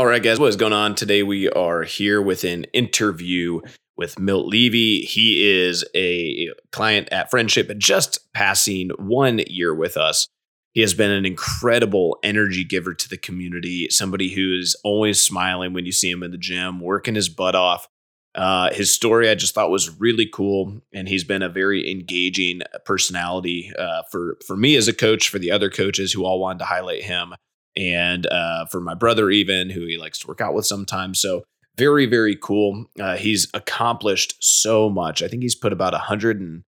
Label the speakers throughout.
Speaker 1: All right, guys, what is going on today? We are here with an interview with Milt Levy. He is a client at Friendship, just passing one year with us. He has been an incredible energy giver to the community, somebody who is always smiling when you see him in the gym, working his butt off. Uh, his story I just thought was really cool, and he's been a very engaging personality uh, for for me as a coach, for the other coaches who all wanted to highlight him and uh, for my brother even who he likes to work out with sometimes. So very very cool. Uh, he's accomplished so much. I think he's put about 120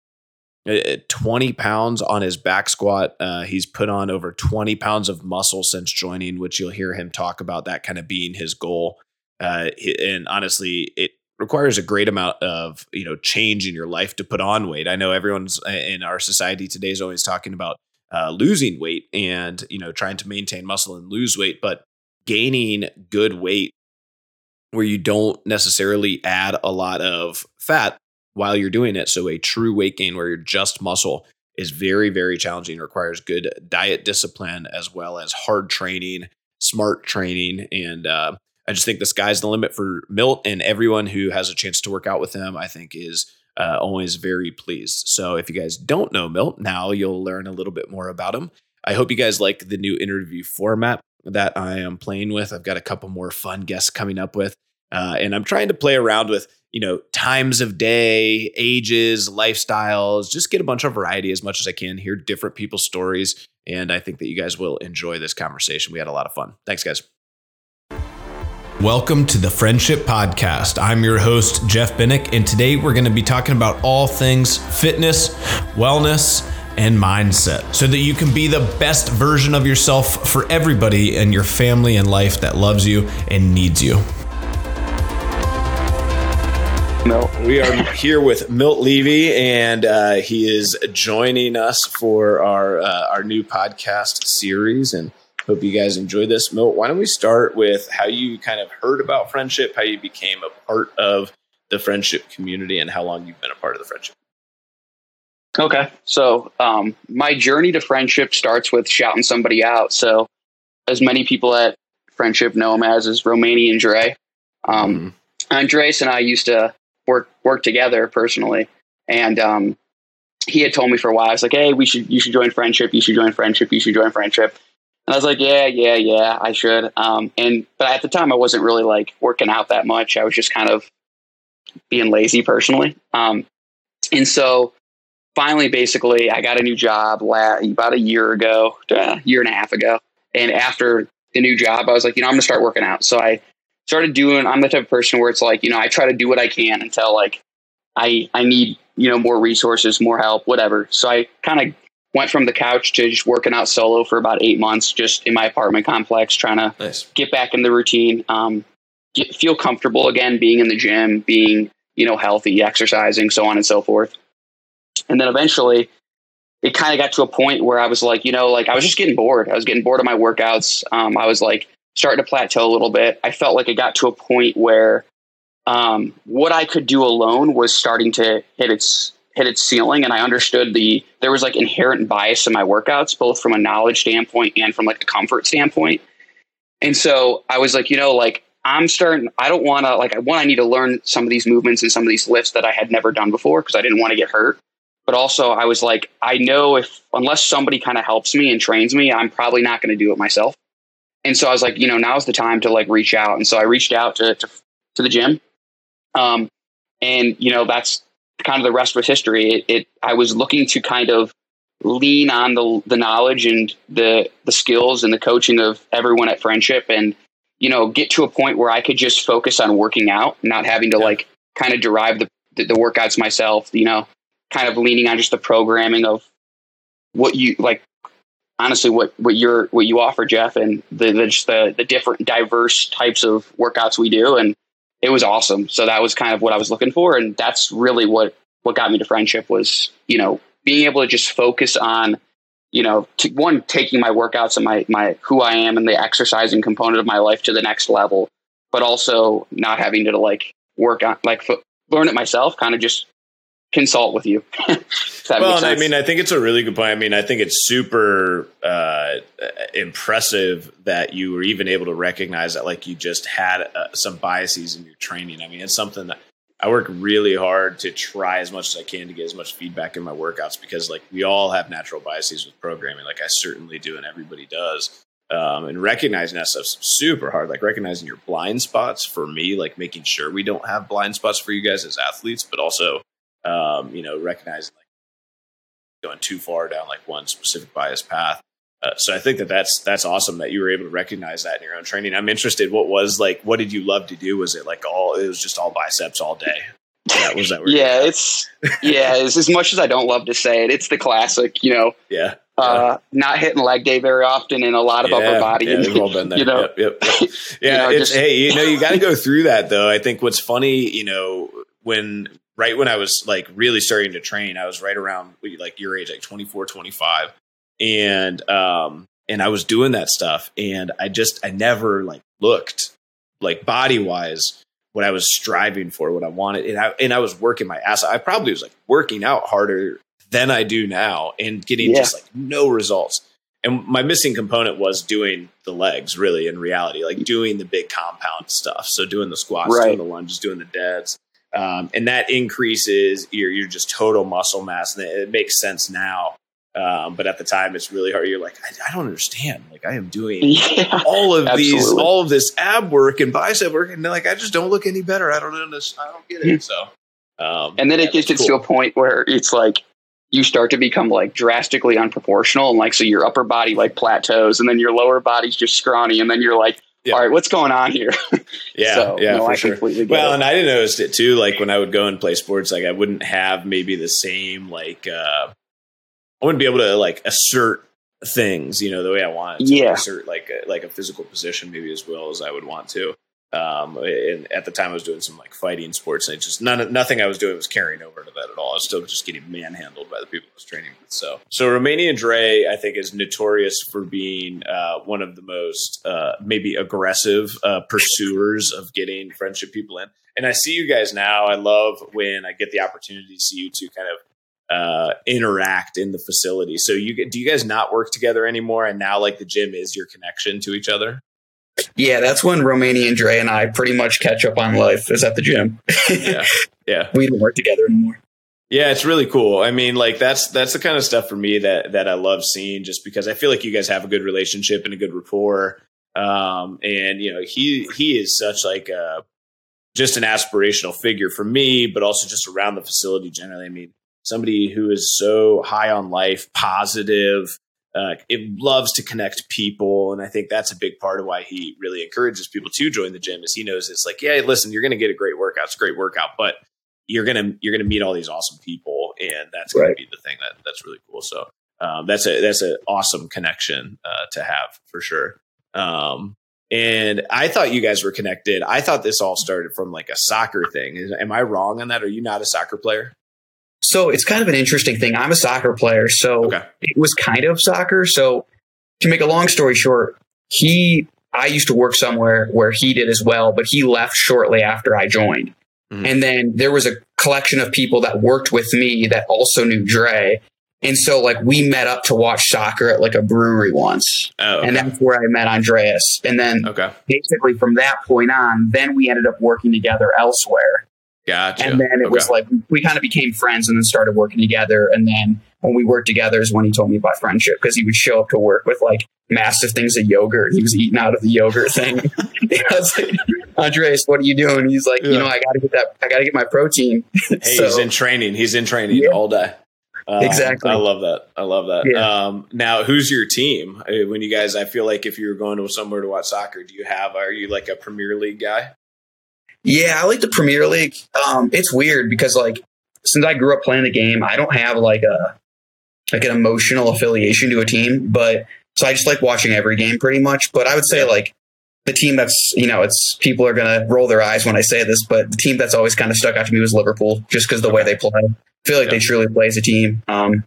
Speaker 1: uh, pounds on his back squat. Uh, he's put on over 20 pounds of muscle since joining which you'll hear him talk about that kind of being his goal. Uh, and honestly it requires a great amount of you know change in your life to put on weight. I know everyone's uh, in our society today is always talking about uh, losing weight and you know trying to maintain muscle and lose weight, but gaining good weight where you don't necessarily add a lot of fat while you're doing it. So a true weight gain where you're just muscle is very very challenging. Requires good diet discipline as well as hard training, smart training, and uh, I just think the sky's the limit for Milt and everyone who has a chance to work out with him. I think is uh, always very pleased. So if you guys don't know Milt, now you'll learn a little bit more about him. I hope you guys like the new interview format that I am playing with. I've got a couple more fun guests coming up with, uh, and I'm trying to play around with you know times of day, ages, lifestyles. Just get a bunch of variety as much as I can. Hear different people's stories, and I think that you guys will enjoy this conversation. We had a lot of fun. Thanks, guys. Welcome to the Friendship Podcast. I'm your host, Jeff Binnick, and today we're going to be talking about all things fitness, wellness, and mindset so that you can be the best version of yourself for everybody in your family and life that loves you and needs you. No, we are here with Milt Levy, and uh, he is joining us for our uh, our new podcast series. And Hope you guys enjoyed this. Milt, why don't we start with how you kind of heard about friendship, how you became a part of the friendship community, and how long you've been a part of the friendship?
Speaker 2: Okay. So, um, my journey to friendship starts with shouting somebody out. So, as many people at friendship know him as, is Romanian Dre. Um, mm-hmm. Andres and I used to work work together personally, and um, he had told me for a while. I was like, "Hey, we should you should join friendship. You should join friendship. You should join friendship." And I was like, yeah, yeah, yeah, I should. Um, and but at the time, I wasn't really like working out that much. I was just kind of being lazy personally. Um, and so finally, basically, I got a new job about a year ago, a year and a half ago. And after the new job, I was like, you know, I'm gonna start working out. So I started doing. I'm the type of person where it's like, you know, I try to do what I can until like I I need you know more resources, more help, whatever. So I kind of went from the couch to just working out solo for about eight months, just in my apartment complex, trying to nice. get back in the routine, um, get, feel comfortable again, being in the gym, being you know healthy, exercising, so on and so forth. And then eventually, it kind of got to a point where I was like, you know, like I was just getting bored. I was getting bored of my workouts. Um, I was like starting to plateau a little bit. I felt like it got to a point where um, what I could do alone was starting to hit its hit its ceiling and I understood the there was like inherent bias in my workouts, both from a knowledge standpoint and from like a comfort standpoint. And so I was like, you know, like I'm starting I don't want to like I one I need to learn some of these movements and some of these lifts that I had never done before because I didn't want to get hurt. But also I was like, I know if unless somebody kind of helps me and trains me, I'm probably not going to do it myself. And so I was like, you know, now's the time to like reach out. And so I reached out to to, to the gym. Um, and you know that's kind of the rest was history. It, it, I was looking to kind of lean on the the knowledge and the the skills and the coaching of everyone at Friendship, and you know, get to a point where I could just focus on working out, not having to yeah. like kind of derive the, the the workouts myself. You know, kind of leaning on just the programming of what you like. Honestly, what what you're what you offer, Jeff, and the the, just the the different diverse types of workouts we do, and it was awesome. So that was kind of what I was looking for, and that's really what what got me to friendship was you know being able to just focus on you know to, one taking my workouts and my my who I am and the exercising component of my life to the next level, but also not having to like work on like learn it myself, kind of just
Speaker 3: consult with you.
Speaker 1: well, I mean, I think it's a really good point. I mean, I think it's super uh, impressive that you were even able to recognize that, like, you just had uh, some biases in your training. I mean, it's something that I work really hard to try as much as I can to get as much feedback in my workouts because, like, we all have natural biases with programming. Like, I certainly do, and everybody does. Um, and recognizing that stuff's super hard. Like recognizing your blind spots for me, like making sure we don't have blind spots for you guys as athletes, but also um, you know, recognizing like going too far down like one specific bias path. Uh, so I think that that's that's awesome that you were able to recognize that in your own training. I'm interested. What was like? What did you love to do? Was it like all? It was just all biceps all day. That was that.
Speaker 3: yeah, it's yeah. It's, as much as I don't love to say it, it's the classic. You know.
Speaker 1: Yeah.
Speaker 3: Uh, not hitting leg day very often and a lot of
Speaker 1: yeah,
Speaker 3: upper body.
Speaker 1: Yeah, we've all been there. You know, yep, yep, yep. yeah. you know, it's, just, hey, you know, you got to go through that though. I think what's funny, you know, when right when I was like really starting to train, I was right around like your age, like 24, 25. And, um, and I was doing that stuff and I just, I never like looked like body wise what I was striving for, what I wanted. And I, and I was working my ass. I probably was like working out harder than I do now and getting yeah. just like no results. And my missing component was doing the legs really in reality, like doing the big compound stuff. So doing the squats, right. doing the lunges, doing the deads um, and that increases your your just total muscle mass, and it, makes sense now. Um, but at the time, it's really hard. You're like, I, I don't understand. Like, I am doing yeah, all of absolutely. these, all of this ab work and bicep work, and like, I just don't look any better. I don't understand. I don't get it. So,
Speaker 3: um, and then yeah, it gets cool. to a point where it's like you start to become like drastically unproportional, and like so your upper body like plateaus, and then your lower body's just scrawny, and then you're like, yeah. all right, what's going on here?
Speaker 1: yeah, so, yeah, no, for I sure. Well, it. and I didn't notice it too. Like when I would go and play sports, like I wouldn't have maybe the same like uh I wouldn't be able to like assert things, you know, the way I want. To
Speaker 3: yeah,
Speaker 1: assert like a, like a physical position maybe as well as I would want to. Um, and at the time I was doing some like fighting sports and it just none, nothing I was doing was carrying over to that at all. I was still just getting manhandled by the people I was training with. So, so Romanian Dre, I think is notorious for being, uh, one of the most, uh, maybe aggressive, uh, pursuers of getting friendship people in. And I see you guys now. I love when I get the opportunity to see you two kind of, uh, interact in the facility. So you do you guys not work together anymore? And now like the gym is your connection to each other?
Speaker 2: Yeah, that's when Romanian Dre and I pretty much catch up on life is at the gym.
Speaker 1: yeah. Yeah.
Speaker 2: We don't work together anymore.
Speaker 1: Yeah, it's really cool. I mean, like that's that's the kind of stuff for me that that I love seeing just because I feel like you guys have a good relationship and a good rapport. Um, and you know, he he is such like a just an aspirational figure for me, but also just around the facility generally. I mean, somebody who is so high on life, positive, uh, it loves to connect people, and I think that's a big part of why he really encourages people to join the gym. Is he knows it's like, yeah, listen, you're going to get a great workout, it's a great workout, but you're gonna you're gonna meet all these awesome people, and that's going right. to be the thing that that's really cool. So um, that's a that's an awesome connection uh, to have for sure. Um, and I thought you guys were connected. I thought this all started from like a soccer thing. Am I wrong on that? Are you not a soccer player?
Speaker 2: So it's kind of an interesting thing. I'm a soccer player, so okay. it was kind of soccer. So to make a long story short, he I used to work somewhere where he did as well, but he left shortly after I joined. Mm-hmm. And then there was a collection of people that worked with me that also knew Dre. And so like we met up to watch soccer at like a brewery once. Oh, okay. And that's where I met Andreas. And then
Speaker 1: okay.
Speaker 2: basically from that point on, then we ended up working together elsewhere.
Speaker 1: Gotcha.
Speaker 2: And then it okay. was like we kind of became friends and then started working together. And then when we worked together is when he told me about friendship because he would show up to work with like massive things of yogurt. He was eating out of the yogurt thing. I was like, Andres, what are you doing? He's like, yeah. you know, I got to get that. I got to get my protein.
Speaker 1: hey, so, he's in training. He's in training yeah. all day.
Speaker 2: Um, exactly.
Speaker 1: I love that. I love that. Yeah. Um, now, who's your team? When you guys, I feel like if you're going to somewhere to watch soccer, do you have? Are you like a Premier League guy?
Speaker 2: Yeah, I like the Premier League. Um, it's weird because like since I grew up playing the game, I don't have like a like an emotional affiliation to a team, but so I just like watching every game pretty much. But I would say like the team that's you know it's people are gonna roll their eyes when I say this, but the team that's always kind of stuck out to me was Liverpool, just because the way they play. I feel like yeah. they truly play as a team. Um,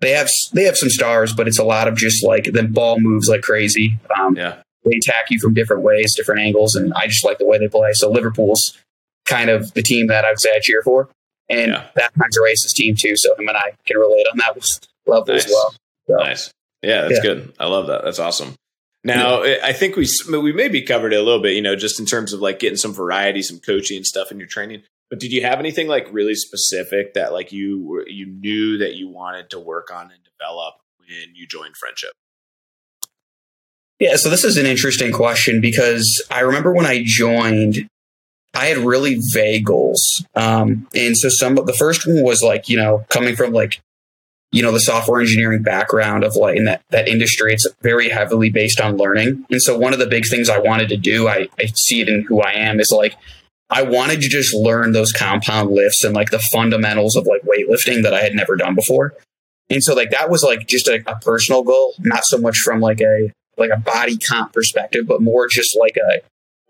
Speaker 2: they have they have some stars, but it's a lot of just like the ball moves like crazy. Um,
Speaker 1: yeah
Speaker 2: they attack you from different ways, different angles, and I just like the way they play. So Liverpool's kind of the team that I would say I cheer for. and
Speaker 1: Yeah.
Speaker 2: that time's a racist team too. So him and I can relate on that level
Speaker 1: Nice.
Speaker 2: as well. So,
Speaker 1: Nice. Yeah, that's
Speaker 2: Yeah.
Speaker 1: good. I love that. That's awesome. Now, I I think we we maybe covered it a little bit, you know, just in terms of like getting some variety, some coaching and stuff in your training. But did you have anything like really specific that like you were, you knew that you wanted to work on and develop when you joined Friendship?
Speaker 2: Yeah, so this is an interesting question because I remember when I joined, I had really vague goals. Um, and so some of the first one was like, you know, coming from like, you know, the software engineering background of like in that, that industry, it's very heavily based on learning. And so one of the big things I wanted to do, I, I see it in who I am is like, I wanted to just learn those compound lifts and like the fundamentals of like weightlifting that I had never done before. And so like that was like just a, a personal goal, not so much from like a like a body comp perspective, but more just like a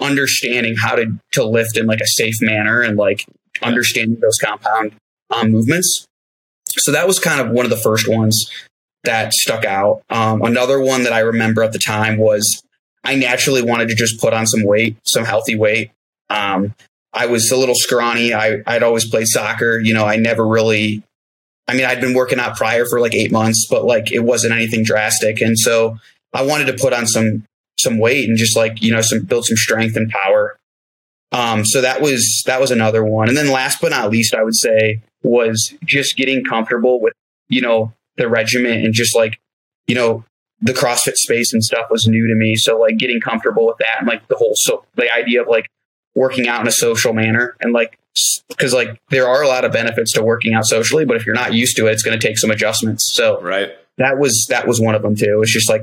Speaker 2: understanding how to to lift in like a safe manner and like understanding those compound um, movements. So that was kind of one of the first ones that stuck out. Um, another one that I remember at the time was I naturally wanted to just put on some weight, some healthy weight. Um, I was a little scrawny. I, I'd always played soccer. You know, I never really, I mean, I'd been working out prior for like eight months, but like it wasn't anything drastic. And so I wanted to put on some, some weight and just like, you know, some, build some strength and power. Um, so that was, that was another one. And then last but not least, I would say was just getting comfortable with, you know, the regiment and just like, you know, the CrossFit space and stuff was new to me. So like getting comfortable with that and like the whole, so the idea of like working out in a social manner and like, because like there are a lot of benefits to working out socially, but if you're not used to it, it's going to take some adjustments. So
Speaker 1: Right.
Speaker 2: that was that was one of them too. It's just like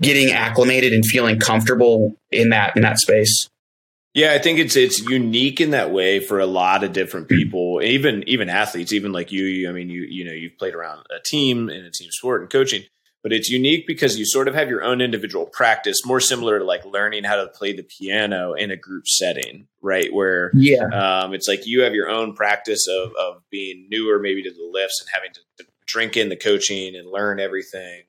Speaker 2: getting acclimated and feeling comfortable in that in that space.
Speaker 1: Yeah, I think it's it's unique in that way for a lot of different
Speaker 2: Mm-hmm.
Speaker 1: people, even even athletes, even like you. you I mean, you you know, you've played around a team in a team sport and coaching, but it's unique because you sort of have your own individual practice, more similar to like learning how to play the piano in a group setting, right? Where
Speaker 2: Yeah,
Speaker 1: um, it's like you have your own practice of of being newer, maybe to the lifts, and having to, to drink in the coaching and learn everything,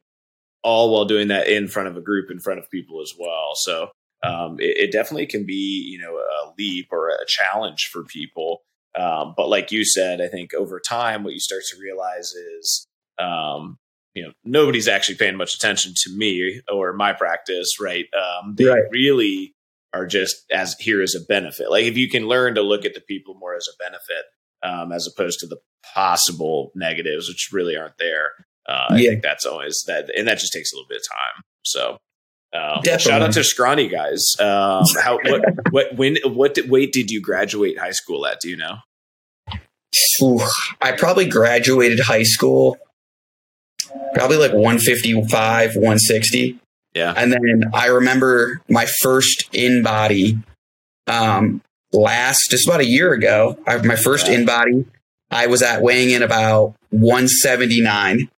Speaker 1: all while doing that in front of a group, in front of people as well. So um, it, it definitely can be you know a leap or a challenge for people. Um, but like you said, I think over time, what you start to realize is, um, you know, nobody's actually paying much attention to me or my practice, right? Um, they
Speaker 2: Right.
Speaker 1: really are just as here as a benefit. Like if you can learn to look at the people more as a benefit, um, as opposed to the possible negatives, which really aren't there. Uh, I
Speaker 2: Yeah.
Speaker 1: think that's always that, and that just takes a little bit of time. So, um, shout out to scrawny guys. Um, how what what when what weight did you graduate high school at? Do you know?
Speaker 2: Ooh, I probably graduated high school probably like 155, 160.
Speaker 1: Yeah,
Speaker 2: And then I remember my first InBody um, last just about a year ago. I, my first
Speaker 1: Yeah.
Speaker 2: InBody, I was at weighing in about 179.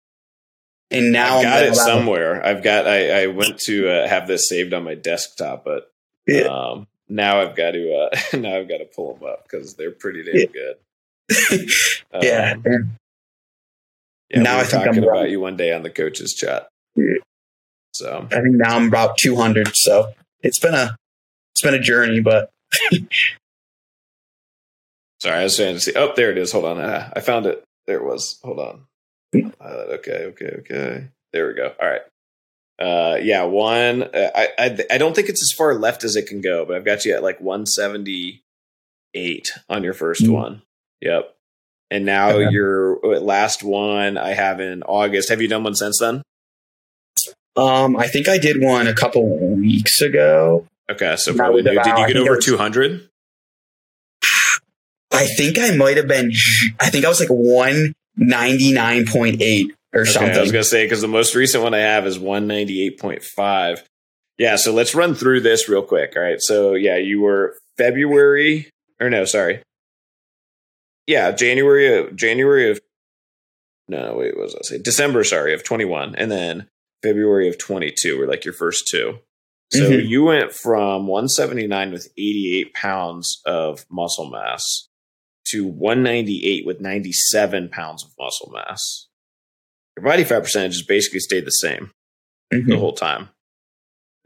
Speaker 2: And now
Speaker 1: I've got
Speaker 2: I'm
Speaker 1: it somewhere. I've got. I, I went to uh, have this saved on my desktop, but
Speaker 2: Yeah.
Speaker 1: um, now I've got to. Uh, now I've got to pull them up because they're pretty damn
Speaker 2: Yeah.
Speaker 1: good.
Speaker 2: yeah.
Speaker 1: Um,
Speaker 2: and
Speaker 1: yeah.
Speaker 2: Now
Speaker 1: we
Speaker 2: I think I'm
Speaker 1: talking about
Speaker 2: right.
Speaker 1: you one day on the coaches chat.
Speaker 2: Yeah.
Speaker 1: So
Speaker 2: I think now I'm about 200. So it's been a it's been a journey, but
Speaker 1: sorry, I was trying to see. Oh, there it is. Hold on, ah, I found it. There it was. Hold on. Uh, okay, okay, okay. There we go. All right. Uh, yeah, one. Uh, I, I I don't think it's as far left as it can go, but I've got you at like 178 on your 1st
Speaker 2: Mm.
Speaker 1: one. Yep. And now
Speaker 2: Okay.
Speaker 1: your uh, last one I have in August. Have you done one since then?
Speaker 2: um, I think I did one a couple weeks ago.
Speaker 1: Okay, so probably new. Did you get over 200?
Speaker 2: I think I might have been. I think I was like 199.8 or
Speaker 1: Okay,
Speaker 2: something.
Speaker 1: I was gonna say because the most recent one I have is one ninety eight point five. Yeah, so let's run through this real quick. All right, so yeah, you were February or no, sorry, yeah, January of January of no, wait, what was I say? December, sorry, of twenty one, and then February of twenty two were like your first two. So
Speaker 2: Mhm.
Speaker 1: you went from one seventy nine with eighty eight pounds of muscle mass to one ninety eight with ninety seven pounds of muscle mass your body fat percentage has basically stayed the same
Speaker 2: Mhm.
Speaker 1: the whole time.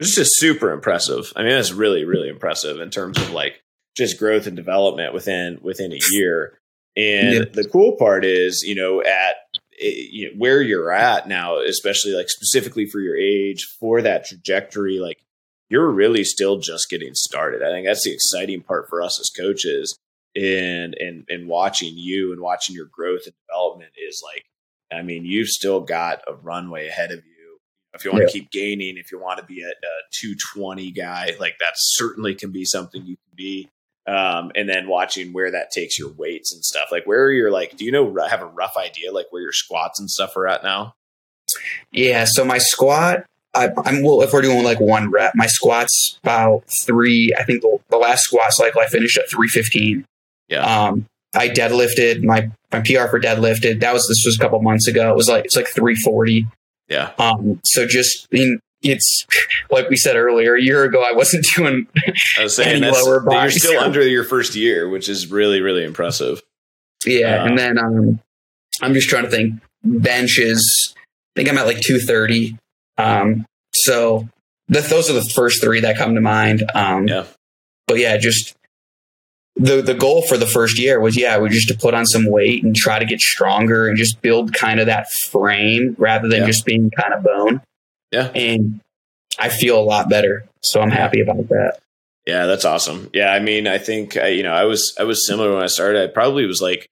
Speaker 1: It's just super impressive. I mean, that's really, really impressive in terms of like just growth and development within within a year. And
Speaker 2: Yeah.
Speaker 1: the cool part is, you know, at you know, where you're at now, especially like specifically for your age, for that trajectory, like you're really still just getting started. I think that's the exciting part for us as coaches in and and watching you and watching your growth and development is like, I mean, you've still got a runway ahead of you. If you want to keep gaining, if you want to be a, a 220 guy, like that certainly can be something you can be um, and then watching where that takes your weights and stuff. Like where you're like, do you know have a rough idea like where your squats and stuff are at now?
Speaker 2: Yeah, so my squat, I, I'm well. If we're doing like one rep, my squats about three. I think the, the last squat cycle I finished at three fifteen.
Speaker 1: Yeah.
Speaker 2: Um, I deadlifted my my PR for deadlifted. That was this was a couple months ago. It was like it's like three forty.
Speaker 1: Yeah.
Speaker 2: Um, so just I mean, it's like we said earlier. A year ago, I wasn't doing.
Speaker 1: I was saying
Speaker 2: Any lower
Speaker 1: that you're
Speaker 2: body.
Speaker 1: still under your first year, which is really, really impressive.
Speaker 2: Yeah,
Speaker 1: Uh,
Speaker 2: and then um, I'm just trying to think. Benches. I think I'm at like 230. Um, so th- those are the first three that come to mind. Um,
Speaker 1: Yeah.
Speaker 2: But yeah, just the the goal for the first year was yeah, we just to put on some weight and try to get stronger and just build kind of that frame rather than
Speaker 1: Yeah.
Speaker 2: just being kind of bone.
Speaker 1: Yeah.
Speaker 2: And I feel a lot better, so I'm happy about that.
Speaker 1: Yeah, that's awesome. Yeah, I mean, I think I, you know, I was I was similar when I started. I probably was like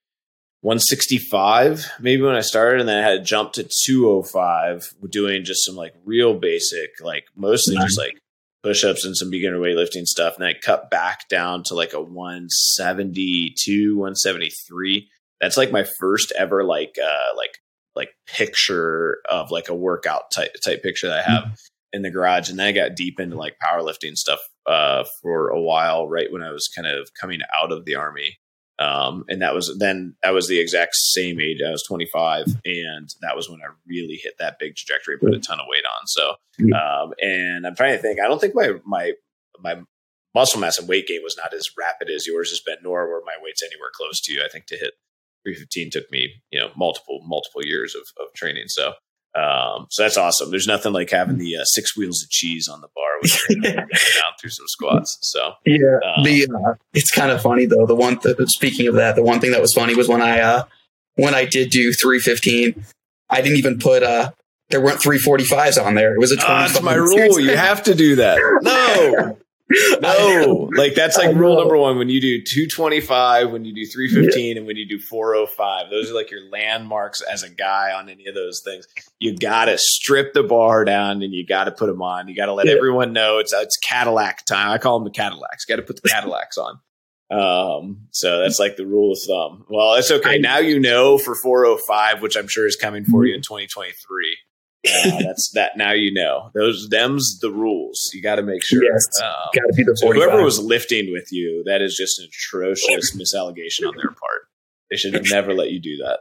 Speaker 1: 165 maybe when I started, and then I had to jump to 205, doing just some like real basic, like mostly just like push ups and some beginner weightlifting stuff. And I cut back down to like a 172, 173. That's like my first ever like uh like like picture of like a workout type type picture that I have in the garage. And then I got deep into like powerlifting stuff uh for a while, right when I was kind of coming out of the army. Um, and that was then I was the exact same age. I was 25, and that was when I really hit that big trajectory, put a ton of weight on. So, um, and I'm trying to think. I don't think my my my muscle mass and weight gain was not as rapid as yours has been, nor were my weights anywhere close to you. I think to hit 315 took me, you know, multiple multiple years of, of training. So, um, so that's awesome. There's nothing like having the uh, six wheels of cheese on the bar when you're down through some squats. So,
Speaker 2: Yeah,
Speaker 1: Um,
Speaker 2: the uh, it's kind of funny though. The one th- speaking of that, the one thing that was funny was when I uh when I did do three fifteen, I didn't even put uh there weren't three forty fives on there. It was a.
Speaker 1: Ah, that's my rule. You have to do that. No, no. Like that's like rule number one. When you do 225, when you do 315, and when you do 405, those are like your landmarks as a guy on any of those things. You got to strip the bar down and you got to put them on. You got to let
Speaker 2: Yeah.
Speaker 1: everyone know it's it's Cadillac time. I call them the Cadillacs. Got to put the Cadillacs on. Um, so that's like the rule of thumb. Well, it's okay. Now you know for 405, which I'm sure is coming for you in 2023. That's that. Now you know those. Them's the rules. You got to make sure.
Speaker 2: Yes.
Speaker 1: Um,
Speaker 2: Got to be the
Speaker 1: so whoever was lifting with you, that is just an atrocious misallegation on their part. They should have never let you do that.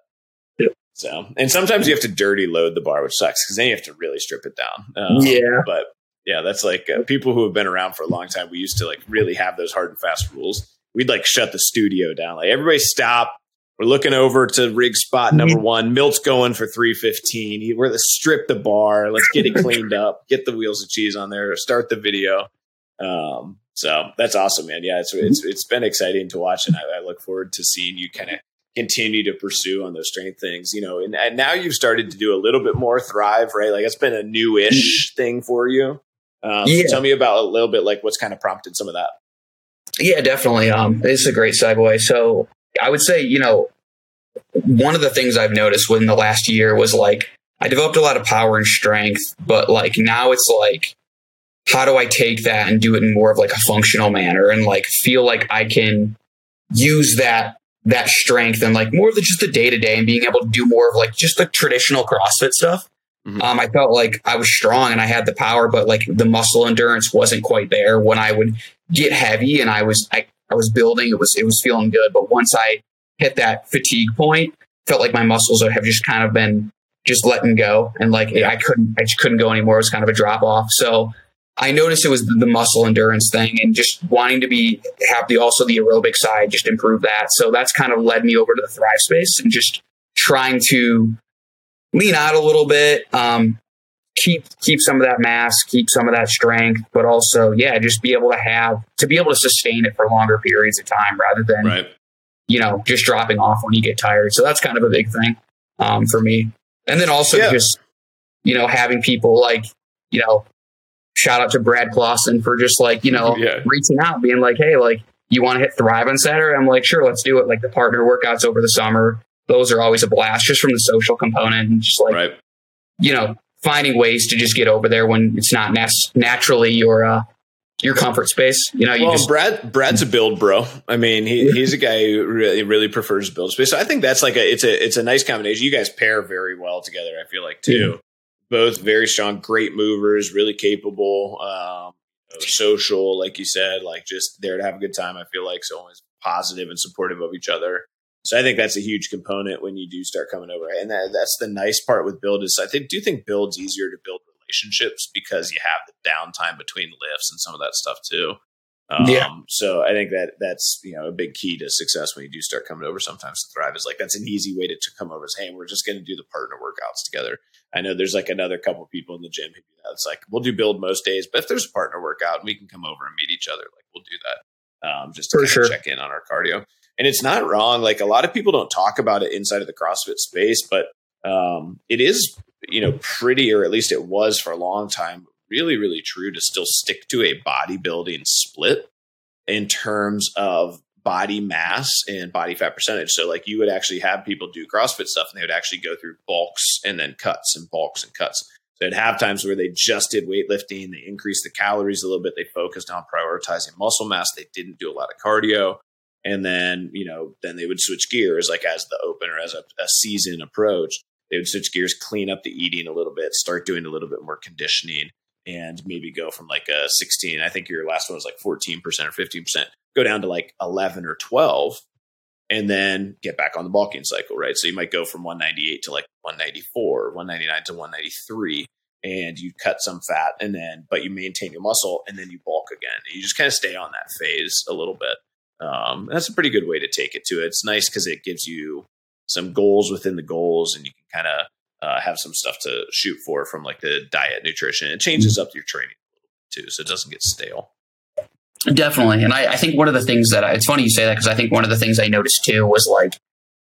Speaker 2: Yep.
Speaker 1: So, and sometimes you have to dirty load the bar, which sucks because then you have to really strip it down. Um,
Speaker 2: Yeah.
Speaker 1: But yeah, that's like uh, people who have been around for a long time. We used to like really have those hard and fast rules. We'd like shut the studio down. Like everybody stop. We're looking over to rig spot number one. Milt's going for 315. We're the strip the bar. Let's get it cleaned up. Get the wheels of cheese on there. Start the video. Um, so that's awesome, man. Yeah, it's it's it's been exciting to watch, and I, I look forward to seeing you kind of continue to pursue on those strength things. You know, and, and now you've started to do a little bit more thrive, right? Like it's been a newish thing for you. Um, so tell me about a little bit like what's kind of prompted some of that.
Speaker 2: Yeah, definitely. Um, it's a great segue. So I would say, you know, one of the things I've noticed within the last year was like I developed a lot of power and strength, but like now it's like, how do I take that and do it in more of like a functional manner and like feel like I can use that that strength and like more of the just the day to day and being able to do more of like just the traditional CrossFit stuff.
Speaker 1: Mhm.
Speaker 2: Um, I felt like I was strong and I had the power, but like the muscle endurance wasn't quite there when I would get heavy and I was I, I was building. It was it was feeling good, but once I hit that fatigue point, felt like my muscles have just kind of been just letting go and like I couldn't I just couldn't go anymore. It was kind of a drop off. So I noticed it was the muscle endurance thing and just wanting to be have the also the aerobic side, just improve that. So that's kind of led me over to the Thrive space and just trying to lean out a little bit, um, keep keep some of that mass, keep some of that strength, but also yeah, just be able to have to be able to sustain it for longer periods of time rather than
Speaker 1: Right.
Speaker 2: you know, just dropping off when you get tired. So that's kind of a big thing um, for me. And then also yeah. just, you know, having people like, you know, shout out to Brad Clausen for just like, you know, yeah. reaching out, being like, hey, like, you want to hit Thrive on Saturday? I'm like, sure, let's do it. Like the partner workouts over the summer, those are always a blast just from the social component and just like, right. you know, finding ways to just get over there when it's not naturally your, uh, your comfort space. You know, you
Speaker 1: well,
Speaker 2: just,
Speaker 1: Brad Brad's a build bro. I mean, he, he's a guy who really really prefers build space. So I think that's like a it's a it's a nice combination. You guys pair very well together. I feel like too. Yeah. Both very strong, great movers, really capable, um, social, like you said, like just there to have a good time. I feel like so always positive and supportive of each other. So I think that's a huge component when you do start coming over. And that, that's the nice part with build is I think do think build's easier to build relationships because you have the downtime between lifts and some of that stuff too. Um, yeah. So I think that that's you know a big key to success when you do start coming over. Sometimes to thrive is like that's an easy way to, to come over. Is hey, we're just going to do the partner workouts together. I know there's like another couple people in the gym who do that. It's like we'll do build most days, but if there's a partner workout, we can come over and meet each other. Like we'll do that um, just to sure. check in on our cardio. And it's not wrong. Like a lot of people don't talk about it inside of the CrossFit space, but um, it is you know, pretty, or at least it was for a long time, really, really true to still stick to a bodybuilding split in terms of body mass and body fat percentage. So, like, you would actually have people do CrossFit stuff and they would actually go through bulks and then cuts and bulks and cuts. So, they'd have times where they just did weightlifting, they increased the calories a little bit, they focused on prioritizing muscle mass, they didn't do a lot of cardio. And then, you know, then they would switch gears, like as the opener, as a, a season approached they would switch gears, clean up the eating a little bit, start doing a little bit more conditioning, and maybe go from like a 16. I think your last one was like 14% or 15%, go down to like 11 or 12, and then get back on the bulking cycle, right? So you might go from 198 to like 194, 199 to 193 and you cut some fat and then but you maintain your muscle and then you bulk again you just kind of stay on that phase a little bit um, that's a pretty good way to take it to it it's nice because it gives you some goals within the goals and you can kind of uh, have some stuff to shoot for from like the diet nutrition. It changes up your training too so it doesn't get stale.
Speaker 2: Definitely and I, I think one of the things that I, it's funny you say that because i think one of the things i noticed too was like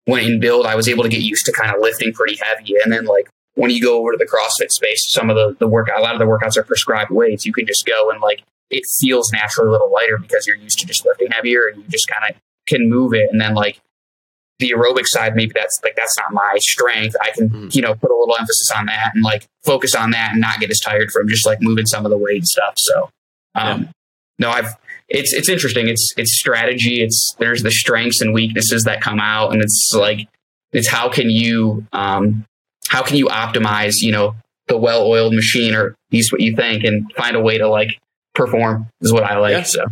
Speaker 2: when in build i was able to get used to kind of lifting pretty heavy and then like when you go over to the crossfit space some of the the workout a lot of the workouts are prescribed weights. You can just go and like it feels naturally a little lighter because you're used to just lifting heavier and you just kind of can move it and then like the aerobic side, maybe that's like that's not my strength. I can, mm. you know, put a little emphasis on that and like focus on that and not get as tired from just like moving some of the weight stuff. So, um, yeah. no, I've it's it's interesting. It's it's strategy. It's there's the strengths and weaknesses that come out, and it's like it's how can you um, how can you optimize you know the well oiled machine or at least what you think and find a way to like perform is what I like. Yeah. So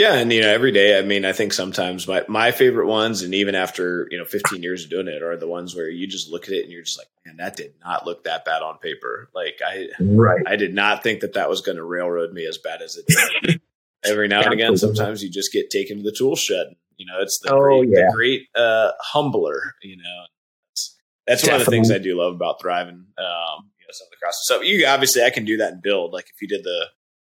Speaker 1: yeah, and you know, every day. I mean, I think sometimes my my favorite ones, and even after you know 15 years of doing it, are the ones where you just look at it and you're just like, man, that did not look that bad on paper. Like I, right. I did not think that that was going to railroad me as bad as it did. every now and again, sometimes you just get taken to the tool shed. You know, it's the oh, great, yeah. the great uh, humbler. You know, that's, that's one of the things I do love about thriving. Um, you know, some of the crosses. So you obviously I can do that and build. Like if you did the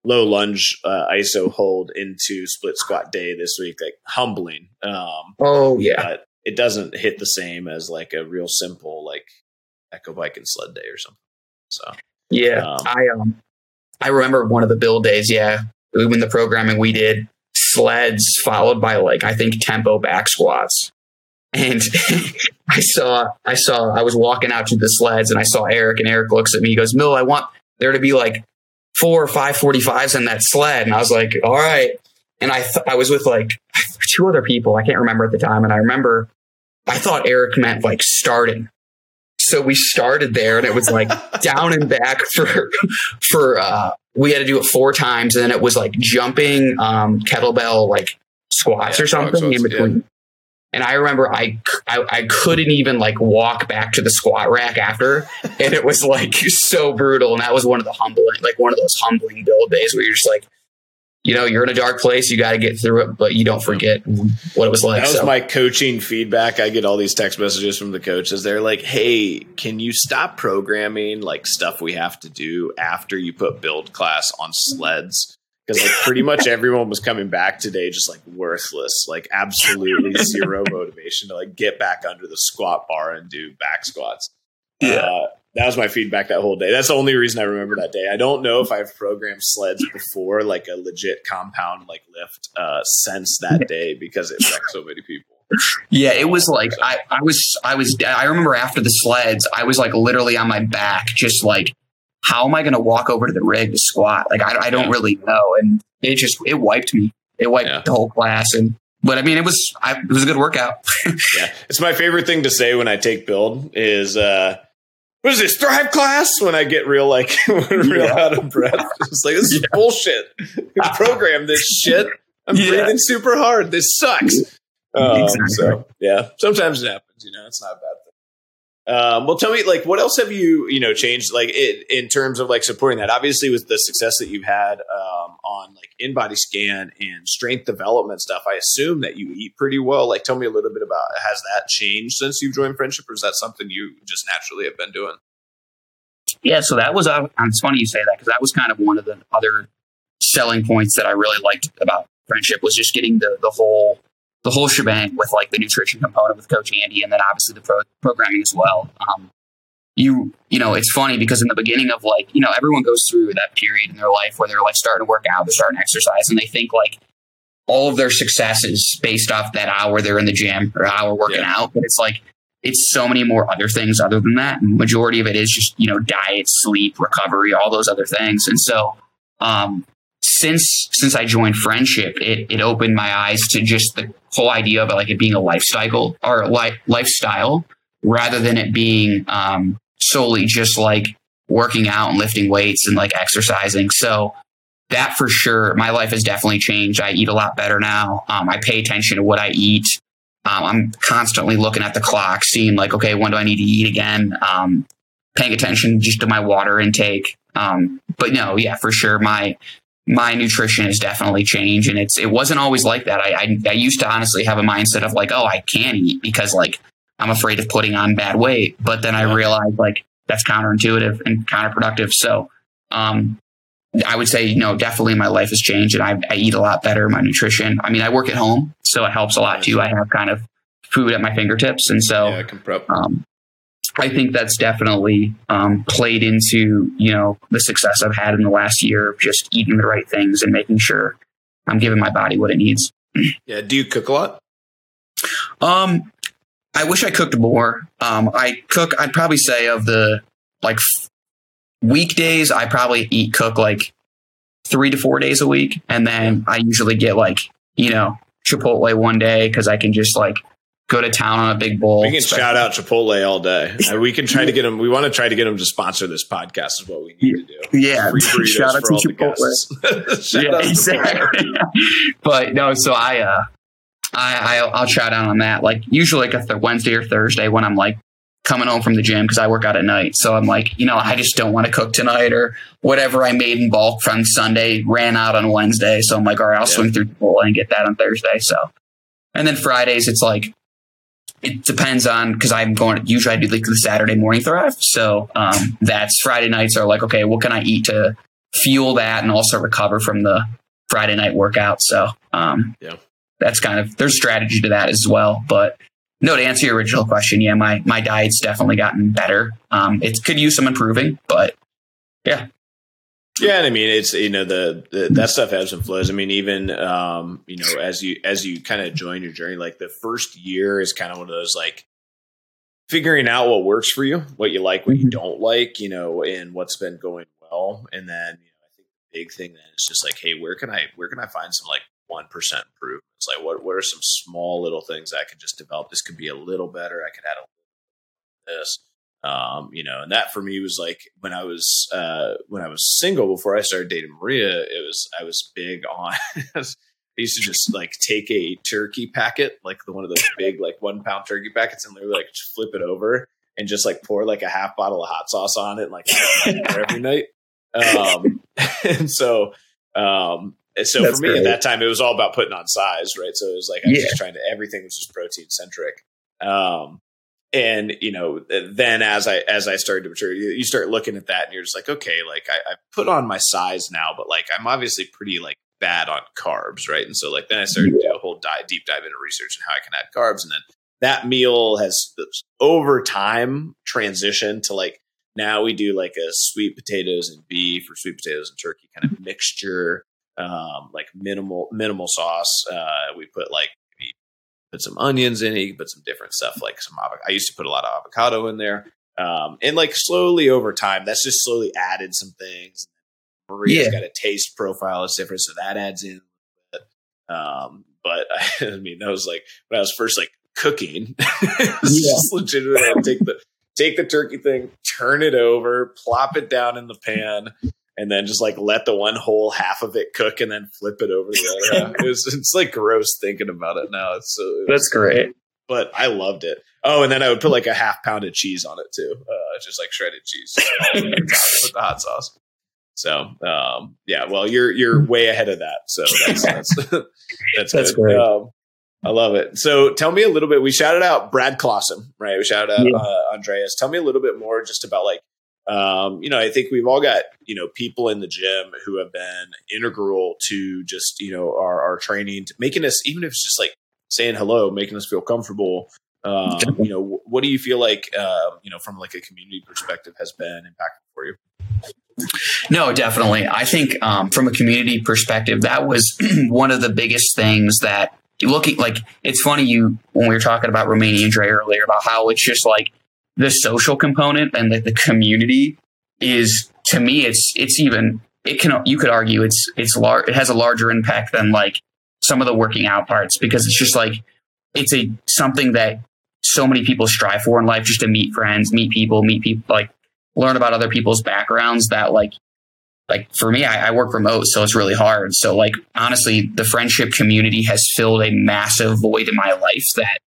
Speaker 1: low lunge uh, ISO hold into split squat day this week, like humbling. Um,
Speaker 2: oh yeah,
Speaker 1: but it doesn't hit the same as like a real simple like echo bike and sled day or something. So
Speaker 2: yeah, um, I um I remember one of the build days. Yeah, when the programming we did sleds followed by like I think tempo back squats. And I saw, I saw, I was walking out to the sleds and I saw Eric and Eric looks at me. He goes, Milt, I want there to be like four or five 45s in that sled. And I was like, all right. And I, th- I was with like two other people. I can't remember at the time. And I remember I thought Eric meant like starting. So we started there and it was like down and back for, for, uh, we had to do it four times and then it was like jumping, um, kettlebell, like squats yeah, or something in between. And I remember I, I, I couldn't even like walk back to the squat rack after, and it was like so brutal. And that was one of the humbling, like one of those humbling build days where you're just like, you know, you're in a dark place, you got to get through it, but you don't forget what it was like.
Speaker 1: That was so. my coaching feedback. I get all these text messages from the coaches. They're like, "Hey, can you stop programming like stuff we have to do after you put build class on sleds?" Because like pretty much everyone was coming back today just like worthless, like absolutely zero motivation to like get back under the squat bar and do back squats. Yeah. Uh, that was my feedback that whole day. That's the only reason I remember that day. I don't know if I've programmed sleds before, like a legit compound like lift, uh, since that day because it wrecked so many people.
Speaker 2: Yeah, it was like I, I was I was I remember after the sleds, I was like literally on my back, just like how am I going to walk over to the rig to squat? Like I, I don't yeah. really know, and it just it wiped me. It wiped yeah. the whole class, and but I mean it was I, it was a good workout.
Speaker 1: yeah, it's my favorite thing to say when I take build is. uh what is this thrive class when i get real like real yeah. out of breath it's like this is yeah. bullshit program this shit i'm yeah. breathing super hard this sucks um, exactly. so yeah sometimes it happens you know it's not a bad um, well tell me like what else have you you know changed like it, in terms of like supporting that? Obviously with the success that you've had um, on like InBody scan and strength development stuff i assume that you eat pretty well. Like tell me a little bit about has that changed since you've joined friendship or is that something you just naturally have been doing?
Speaker 2: Yeah so that was uh, it's funny you say that because that was kind of one of the other selling points that i really liked about friendship was just getting the the whole the whole shebang with like the nutrition component with Coach Andy, and then obviously the pro- programming as well. Um, you you know it's funny because in the beginning of like you know everyone goes through that period in their life where they're like starting to work out, they're starting to exercise, and they think like all of their success is based off that hour they're in the gym or hour working yeah. out, but it's like it's so many more other things other than that. And majority of it is just you know diet, sleep, recovery, all those other things, and so um, since since I joined friendship, it, it opened my eyes to just the whole idea of like it being a lifestyle or life lifestyle rather than it being um, solely just like working out and lifting weights and like exercising. So that for sure, my life has definitely changed. I eat a lot better now. Um, I pay attention to what I eat. Um, I'm constantly looking at the clock, seeing like, okay, when do I need to eat again? Um, paying attention just to my water intake. Um, but no, yeah, for sure, my my nutrition has definitely changed and it's it wasn't always like that. I, I, I used to honestly have a mindset of like oh i can't eat because like i'm afraid of putting on bad weight. But then i realized like that's counterintuitive and counterproductive. So um i would say you know definitely my life has changed and I, I eat a lot better my nutrition i mean i work at home so it helps a lot too. I have kind of food at my fingertips and so yeah, um, I think that's definitely um, played into you know the success I've had in the last year of just eating the right things and making sure I'm giving my body what it needs.
Speaker 1: Yeah. Do you cook a lot?
Speaker 2: Um, I wish I cooked more. Um, I cook. I'd probably say of the like f- weekdays, I probably eat cook like three to four days a week, and then I usually get like you know Chipotle one day because I can just like go to town on a big bowl.
Speaker 1: We can shout out Chipotle all day. we can try to get them. We want to try to get them to sponsor this podcast. Is what we need to do.
Speaker 2: Yeah, shout out to Chipotle. yeah, exactly. but no, so I, uh, I, I'll, I'll shout out on that. Like usually like a th- Wednesday or Thursday when I'm like coming home from the gym because I work out at night. So I'm like, you know, I just don't want to cook tonight or whatever I made in bulk from Sunday ran out on Wednesday. So I'm like, all right, I'll yeah. swing through Chipotle and get that on Thursday. So, and then Fridays, it's like it depends on because I'm going. Usually, I do like the Saturday morning thrive. So um, that's Friday nights are like, okay, what can I eat to fuel that and also recover from the Friday night workout? So um, yeah, that's kind of there's strategy to that as well. But no, to answer your original question, yeah, my my diet's definitely gotten better. Um, it could use some improving, but yeah,
Speaker 1: yeah, and I mean it's you know the, the that stuff ebbs and flows. I mean even um, you know as you as you kind of join your journey, like the first year is kind of one of those like figuring out what works for you, what you like, what you mm-hmm. don't like, you know, and what's been going well, and then you know I think the big thing then is just like, hey, where can I where can I find some like one percent improvements? Like what what are some small little things I could just develop? This could be a little better. I could add a little this um, you know, and that for me was like when I was uh, when I was single before I started dating Maria. It was I was big on. I used to just like take a turkey packet, like the one of those big like one pound turkey packets, and literally like flip it over and just like pour like a half bottle of hot sauce on it, like every night. Um, and so, um, and so That's for me great. at that time, it was all about putting on size, right? So it was like I was yeah. just trying to everything was just protein centric. Um, and you know, then as I as I started to mature, you, you start looking at that, and you're just like, okay, like I, I put on my size now, but like I'm obviously pretty like bad on carbs, right? And so like then I started to do a whole dive, deep dive into research and how I can add carbs, and then that meal has over time transitioned to like now we do like a sweet potatoes and beef or sweet potatoes and turkey kind of mixture um, like minimal minimal sauce. Uh, we put like put some onions in it You can put some different stuff like some avocado i used to put a lot of avocado in there um, and like slowly over time that's just slowly added some things maria's yeah. got a taste profile that's different so that adds in um, but I, I mean that was like when i was first like cooking. yeah. just legitimately take the take the turkey thing, turn it over, plop it down in the pan, and then just like let the one whole half of it cook, and then flip it over the other. it was, it's like gross thinking about it now. It's so it
Speaker 2: that's great,
Speaker 1: but I loved it. Oh, and then I would put like a half pound of cheese on it too, uh, just like shredded cheese with the hot sauce. So um, yeah, well, you're you're way ahead of that. So that's that's that's, that's great. Um, I love it. So tell me a little bit. We shouted out Brad Clausen, right? We shouted out yeah. uh, Andreas. Tell me a little bit more just about like, um, you know, I think we've all got, you know, people in the gym who have been integral to just, you know, our, our training, making us, even if it's just like saying hello, making us feel comfortable. Um, you know, what do you feel like, uh, you know, from like a community perspective has been impactful for you?
Speaker 2: No, definitely. I think um, from a community perspective, that was one of the biggest things that looking like it's funny you when we were talking about Romanian Dre earlier about how it's just like the social component and the, the community is to me it's it's even it can you could argue it's it's large it has a larger impact than like some of the working out parts because it's just like it's a something that so many people strive for in life just to meet friends meet people meet people like learn about other people's backgrounds that like like for me, I, I, work remote, so it's really hard. So like honestly, the friendship community has filled a massive void in my life that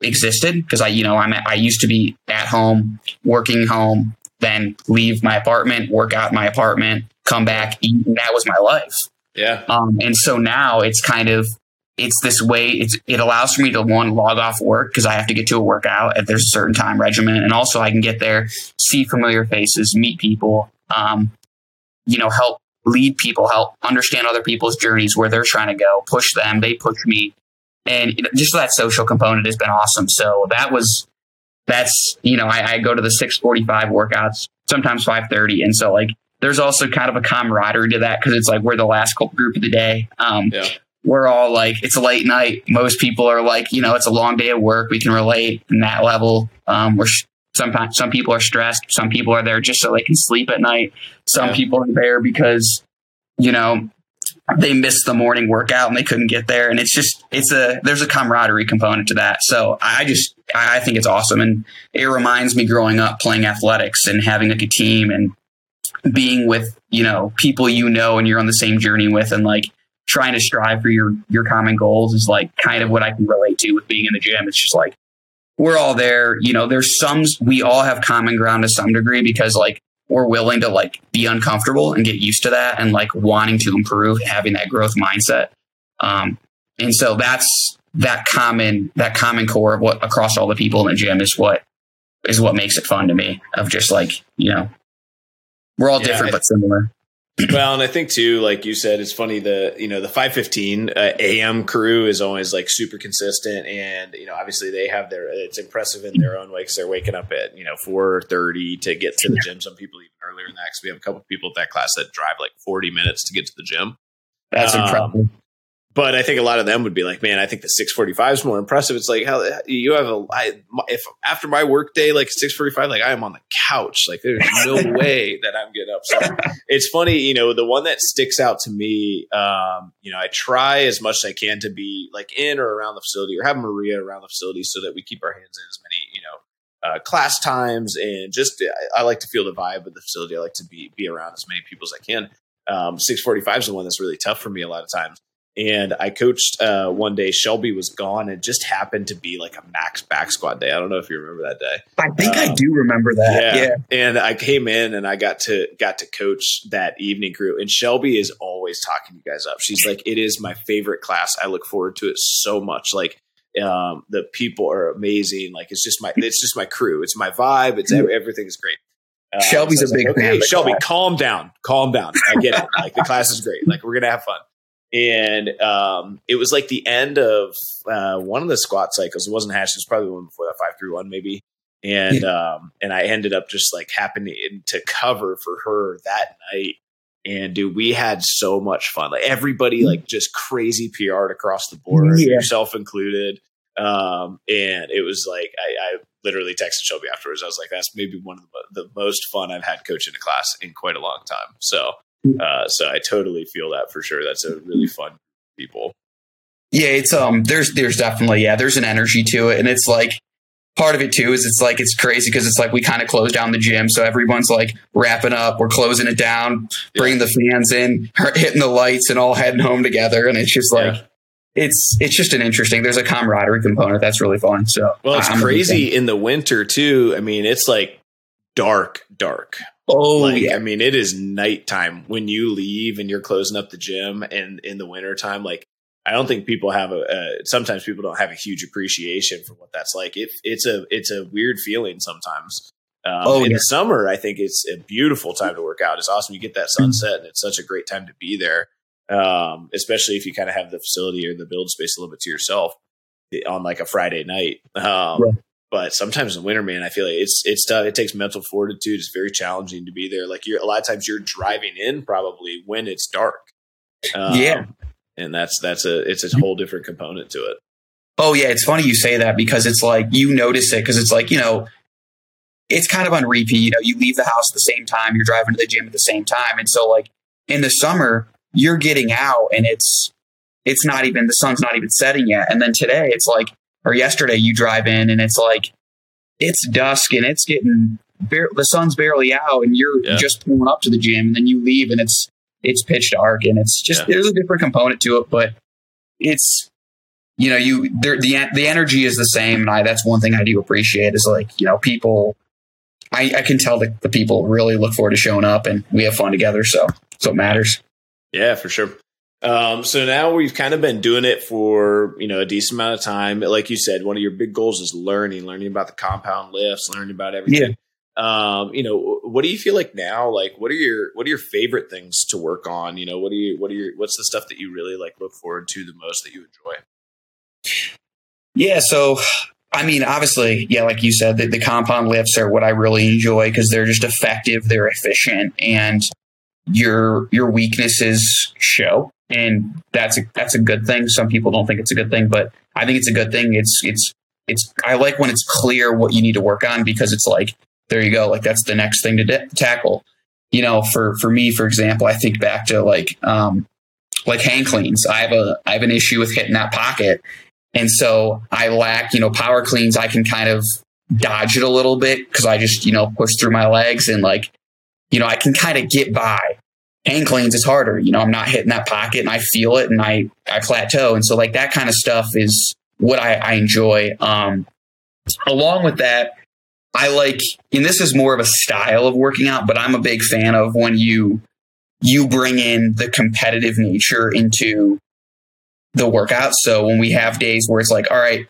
Speaker 2: existed because I, you know, I'm I used to be at home, working home, then leave my apartment, work out my apartment, come back, eat, and that was my life.
Speaker 1: Yeah.
Speaker 2: Um, and so now it's kind of it's this way. It's it allows for me to one log off work because I have to get to a workout at there's a certain time regimen, and also I can get there, see familiar faces, meet people. Um, you know, help lead people, help understand other people's journeys, where they're trying to go, push them, they push me. And just that social component has been awesome. So that was, that's, you know, I, I go to the 645 workouts, sometimes 530. And so like, there's also kind of a camaraderie to that because it's like we're the last group of the day. Um, yeah. We're all like, it's a late night. Most people are like, you know, it's a long day of work. We can relate in that level. Um, we're Sometimes some people are stressed. Some people are there just so they can sleep at night. Some yeah. people are there because, you know, they missed the morning workout and they couldn't get there. And it's just, it's a, there's a camaraderie component to that. So I just, I think it's awesome. And it reminds me growing up playing athletics and having like a team and being with, you know, people you know and you're on the same journey with and like trying to strive for your, your common goals is like kind of what I can relate to with being in the gym. It's just like, we're all there. You know, there's some, we all have common ground to some degree because like we're willing to like be uncomfortable and get used to that and like wanting to improve, having that growth mindset. Um, and so that's that common, that common core of what across all the people in the gym is what, is what makes it fun to me of just like, you know, we're all yeah, different, but similar
Speaker 1: well, and I think too, like you said, it's funny the you know the 515 uh, AM crew is always like super consistent, and you know obviously they have their it's impressive in their own way because they're waking up at you know 4:30 to get to the gym. Some people even earlier than that because we have a couple of people at that class that drive like 40 minutes to get to the gym.
Speaker 2: That's um, impressive.
Speaker 1: But I think a lot of them would be like, man, I think the 645 is more impressive. It's like how you have a I, if after my work day, like 645, like I am on the couch. Like there's no way that I'm getting up. So it's funny, you know, the one that sticks out to me, um, you know, I try as much as I can to be like in or around the facility or have Maria around the facility so that we keep our hands in as many, you know, uh, class times and just I, I, like to feel the vibe of the facility. I like to be be around as many people as I can. Um, 645 is the one that's really tough for me a lot of times. And I coached uh, one day. Shelby was gone. It just happened to be like a max back squat day. I don't know if you remember that day.
Speaker 2: I think um, I do remember that. Yeah. yeah.
Speaker 1: And I came in and I got to got to coach that evening crew. And Shelby is always talking you guys up. She's like, it is my favorite class. I look forward to it so much. Like Um, the people are amazing. Like it's just my it's just my crew. It's my vibe. It's everything's great.
Speaker 2: Uh, Shelby's so a big like,
Speaker 1: okay, Shelby, class. calm down, calm down. I get it. Like the class is great. Like we're gonna have fun. And um, it was like the end of uh, one of the squat cycles. It wasn't hash. It was probably one before that five three one maybe. And yeah. um, and I ended up just like happening to cover for her that night. And dude, we had so much fun. Like everybody, like just crazy PR'd across the board, yeah. yourself included. Um, and it was like I, I, literally texted Shelby afterwards. I was like, "That's maybe one of the, the most fun I've had coaching a class in quite a long time." So, mm. Uh, so I totally feel that for sure. That's a really fun people.
Speaker 2: Yeah, it's um, there's there's definitely yeah, there's an energy to it, and it's like part of it too is it's like it's crazy because it's like we kind of close down the gym, so everyone's like wrapping up, we're closing it down, bringing the fans in, hitting the lights, and all heading home together, and it's just like. Yeah it's it's just an interesting. There's a camaraderie component that's really fun. So
Speaker 1: well, it's I'm crazy in the winter too. I mean, it's like dark, dark.
Speaker 2: Oh,
Speaker 1: like,
Speaker 2: yeah.
Speaker 1: I mean, it is nighttime when you leave and you're closing up the gym. And in the wintertime, like I don't think people have a. Uh, sometimes people don't have a huge appreciation for what that's like. It, it's a it's a weird feeling sometimes. Um, oh, in yeah. the summer, I think it's a beautiful time to work out. It's awesome. You get that sunset, and it's such a great time to be there um, especially if you kind of have the facility or the build space a little bit to yourself on like a Friday night. Um, right. But sometimes in winter, man, I feel like it's it's tough. It takes mental fortitude. It's very challenging to be there. Like you're a lot of times you're driving in probably when it's dark.
Speaker 2: Um, yeah,
Speaker 1: and that's that's a it's a whole different component to it.
Speaker 2: Oh yeah, it's funny you say that because it's like you notice it because it's like you know it's kind of on repeat. You know, you leave the house at the same time, you're driving to the gym at the same time, and so like in the summer, you're getting out and it's it's not even the sun's not even setting yet. And then today it's like or yesterday you drive in and it's like it's dusk and it's getting bar- the sun's barely out and you're yeah. just pulling up to the gym and then you leave and it's it's pitch dark and it's just yeah. there's a different component to it, but it's you know you the the energy is the same and I that's one thing I do appreciate is like you know people I, I can tell that the people really look forward to showing up and we have fun together so so it matters.
Speaker 1: Yeah, for sure. Um, so now we've kind of been doing it for you know a decent amount of time. Like you said, one of your big goals is learning, learning about the compound lifts, learning about everything. Yeah. Um, you know, what do you feel like now? Like, what are your what are your favorite things to work on? You know, what are you what are your what's the stuff that you really like look forward to the most that you enjoy?
Speaker 2: Yeah, so I mean, obviously, yeah, like you said, the, the compound lifts are what I really enjoy because they're just effective, they're efficient, and your your weaknesses show. And that's a that's a good thing. Some people don't think it's a good thing but i think it's a good thing. It's it's it's i like when it's clear what you need to work on because it's like there you go. Like that's the next thing to de- tackle. You know for for me for example i think back to like um like hang cleans. I have a i have an issue with hitting that pocket. And so i lack you know power cleans. I can kind of dodge it a little bit because i just you know push through my legs and like you know, I can kind of get by. Hang cleans is harder. You know, I'm not hitting that pocket and I feel it and I, I plateau. And so like that kind of stuff is what I, I enjoy. Um, along with that, I like, and this is more of a style of working out, but I'm a big fan of when you, you bring in the competitive nature into the workout. So when we have days where it's like, all right,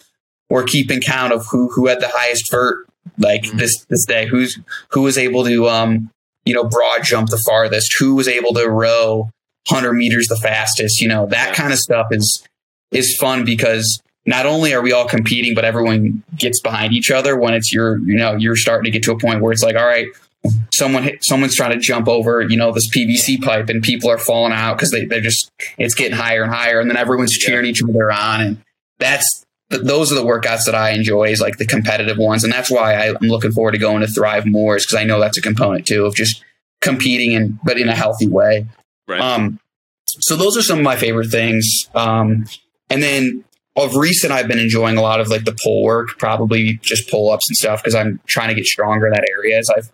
Speaker 2: we're keeping count of who, who had the highest vert like mm-hmm. this, this day, who's, who was able to, um, you know, broad jump the farthest, who was able to row 100 meters the fastest, you know, that yeah. kind of stuff is is fun because not only are we all competing, but everyone gets behind each other when it's your, you know, you're starting to get to a point where it's like, all right, someone hit, someone's trying to jump over, you know, this PVC pipe and people are falling out because they, they're just, it's getting higher and higher. And then everyone's cheering yeah. each other on. And that's, those are the workouts that I enjoy is like the competitive ones. And that's why I, am looking forward to going to Thrive more is because I know that's a component too of just competing and but in a healthy way. Right. Um, so those are some of my favorite things. Um, and then of recent, I've been enjoying a lot of like the pull work, probably just pull ups and stuff because I'm trying to get stronger in that area as I've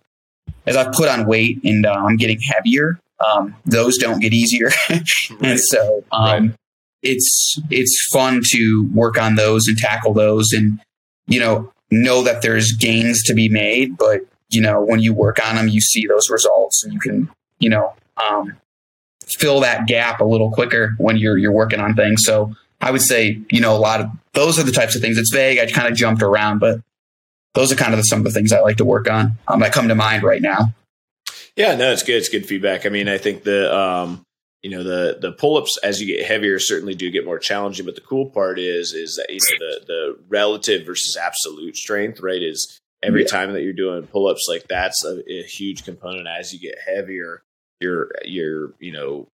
Speaker 2: as I've put on weight and uh, I'm getting heavier. Um, those don't get easier, and so um, right it's it's fun to work on those and tackle those and you know know that there's gains to be made but you know when you work on them you see those results and you can you know um, fill that gap a little quicker when you're you're working on things so I would say, you know, a lot of those are the types of things. It's vague. I kind of jumped around, but those are kind of the, some of the things I like to work on um, that come to mind right now.
Speaker 1: Yeah, no, it's good. It's good feedback. I mean, I think the um, you know the the pull ups as you get heavier certainly do get more challenging. But the cool part is is that you know the the relative versus absolute strength, right? Is every yeah. time that you're doing pull ups, like that's a, a huge component. As you get heavier, your your you know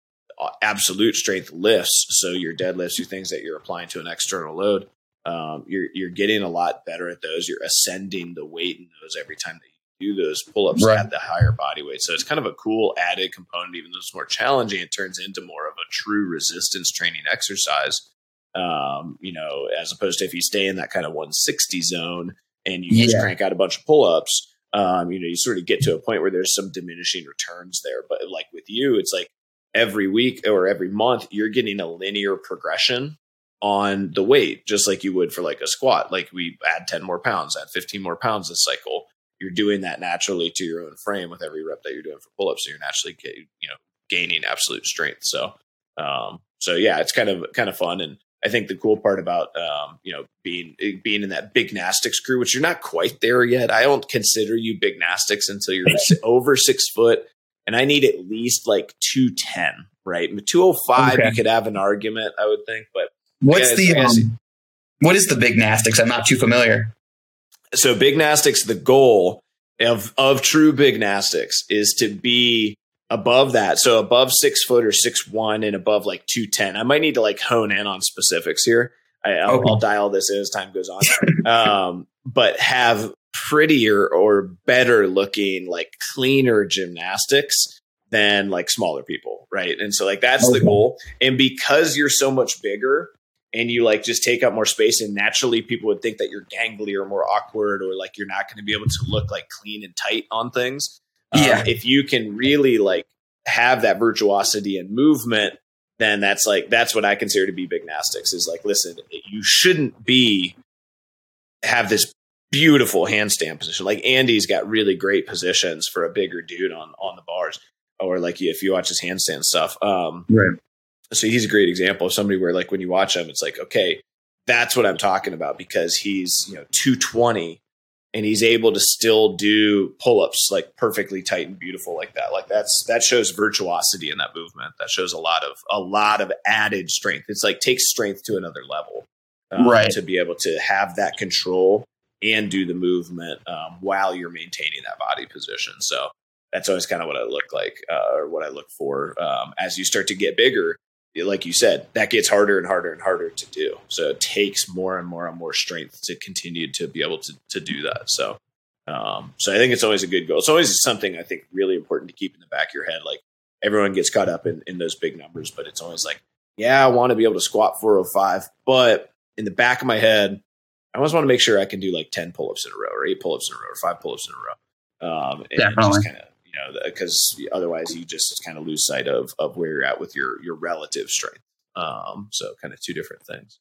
Speaker 1: absolute strength lifts. So your deadlifts, your things that you're applying to an external load, um, you're you're getting a lot better at those. You're ascending the weight in those every time that do those pull-ups right. at the higher body weight. So it's kind of a cool added component, even though it's more challenging, it turns into more of a true resistance training exercise. Um, you know, as opposed to if you stay in that kind of 160 zone and you yeah. just crank out a bunch of pull-ups, um, you know, you sort of get to a point where there's some diminishing returns there. But like with you, it's like every week or every month, you're getting a linear progression on the weight, just like you would for like a squat. Like we add 10 more pounds, add 15 more pounds this cycle you're doing that naturally to your own frame with every rep that you're doing for pull-ups. So you're naturally you know gaining absolute strength. So um, so yeah, it's kind of kind of fun. And I think the cool part about um, you know being being in that big Gnastics crew, which you're not quite there yet. I don't consider you big Gnastics until you're over six foot, and I need at least like two ten. Right, two oh five. You could have an argument, I would think, but
Speaker 2: what's the um, what is the big Gnastics? I'm not too familiar
Speaker 1: so big Gnastics, the goal of of true big Gnastics is to be above that. So above six foot or six one and above like two ten. I might need to like hone in on specifics here. I, will okay. dial this in as time goes on. um, but have prettier or better looking, like cleaner gymnastics than like smaller people, right? And so like that's okay. the goal. And because you're so much bigger, and you like just take up more space and naturally people would think that you're gangly or more awkward or like you're not going to be able to look like clean and tight on things. Um, yeah. um, if you can really like have that virtuosity and movement then that's like that's what i consider to be big gnastics is like listen you shouldn't be have this beautiful handstand position. Like andy's got really great positions for a bigger dude on on the bars or like if you watch his handstand stuff um right so he's a great example of somebody where like when you watch him, it's like, okay, that's what I'm talking about because he's, you know, 220 and he's able to still do pull-ups like perfectly tight and beautiful like that. Like that's that shows virtuosity in that movement. That shows a lot of a lot of added strength. It's like takes strength to another level. Um, right. To be able to have that control and do the movement um, while you're maintaining that body position. So that's always kind of what I look like uh, or what I look for um, as you start to get bigger like you said, that gets harder and harder and harder to do. So it takes more and more and more strength to continue to be able to to do that. So, um, so I think it's always a good goal. It's always something I think really important to keep in the back of your head. Like everyone gets caught up in in those big numbers, but it's always like, yeah, I want to be able to squat 405, but in the back of my head, I always want to make sure I can do like 10 pull-ups in a row or eight pull-ups in a row or five pull-ups in a row. Um, and Definitely. just kind of you know, because otherwise you just kind of lose sight of of where you're at with your your relative strength. Um, so kind of two different things.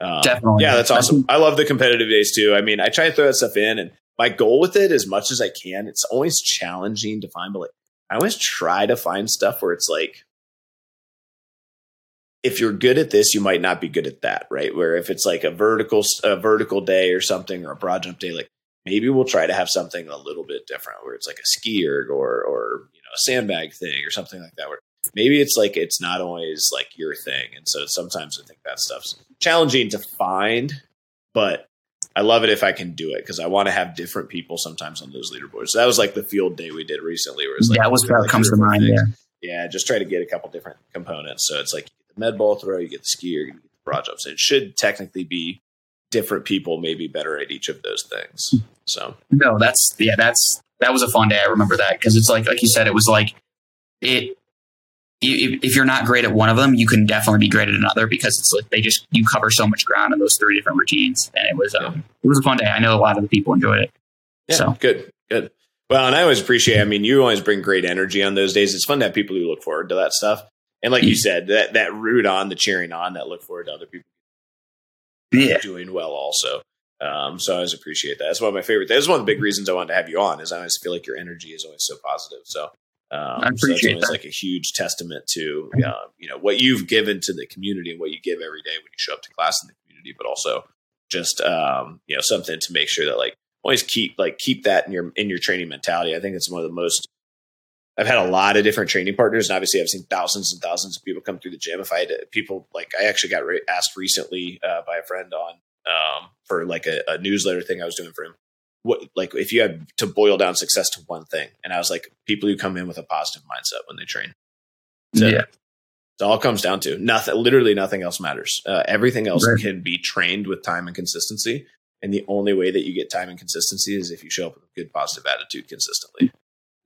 Speaker 1: Um, Definitely, yeah, that's awesome. I love the competitive days too. I mean, I try to throw that stuff in, and my goal with it, as much as I can, it's always challenging to find, but like I always try to find stuff where it's like if you're good at this, you might not be good at that, right? Where if it's like a vertical a vertical day or something or a broad jump day, like maybe we'll try to have something a little bit different where it's like a ski erg or or you know a sandbag thing or something like that where maybe it's like it's not always like your thing. And so sometimes i think that stuff's challenging to find but i love it if i can do it because i want to have different people sometimes on those leaderboards. So that was like the field day we did recently where it's like
Speaker 2: that was what
Speaker 1: like
Speaker 2: comes to mind yeah.
Speaker 1: Yeah just try to get a couple different components. So it's like the med ball throw you get the ski erg you get the broad jumps. It should technically be different people may be better at each of those things. So
Speaker 2: no, that's yeah, that's that was a fun day. I remember that because it's like like you said, it was like it. If, if you're not great at one of them, you can definitely be great at another because it's like they just you cover so much ground in those three different routines, and it was um, yeah. it was a fun day. I know a lot of the people enjoyed it.
Speaker 1: Yeah, so good, good. Well, and I always appreciate. I mean, you always bring great energy on those days. It's fun to have people who look forward to that stuff. And like you said, that that root on, the cheering on, that look forward to other people yeah. doing well also. Um, so I always appreciate that. That's one of my favorite. That's one of the big reasons I wanted to have you on. Is I always feel like your energy is always so positive. So Um,
Speaker 2: I
Speaker 1: so that's
Speaker 2: appreciate that.
Speaker 1: like a huge testament to uh, you know what you've given to the community and what you give every day when you show up to class in the community, but also just um, you know something to make sure that like always keep like keep that in your in your training mentality. I think it's one of the most I've had a lot of different training partners, and obviously I've seen thousands and thousands of people come through the gym. If I had people like, I actually got re- asked recently uh, by a friend on um, for like a, a newsletter thing I was doing for him. What like if you had to boil down success to one thing, and I was like, people who come in with a positive mindset when they train. So
Speaker 2: Yeah.
Speaker 1: it all comes down to nothing. Literally, nothing else matters. Uh, everything else
Speaker 2: Right.
Speaker 1: can be trained with time and consistency. And the only way that you get time and consistency is if you show up with a good positive attitude consistently.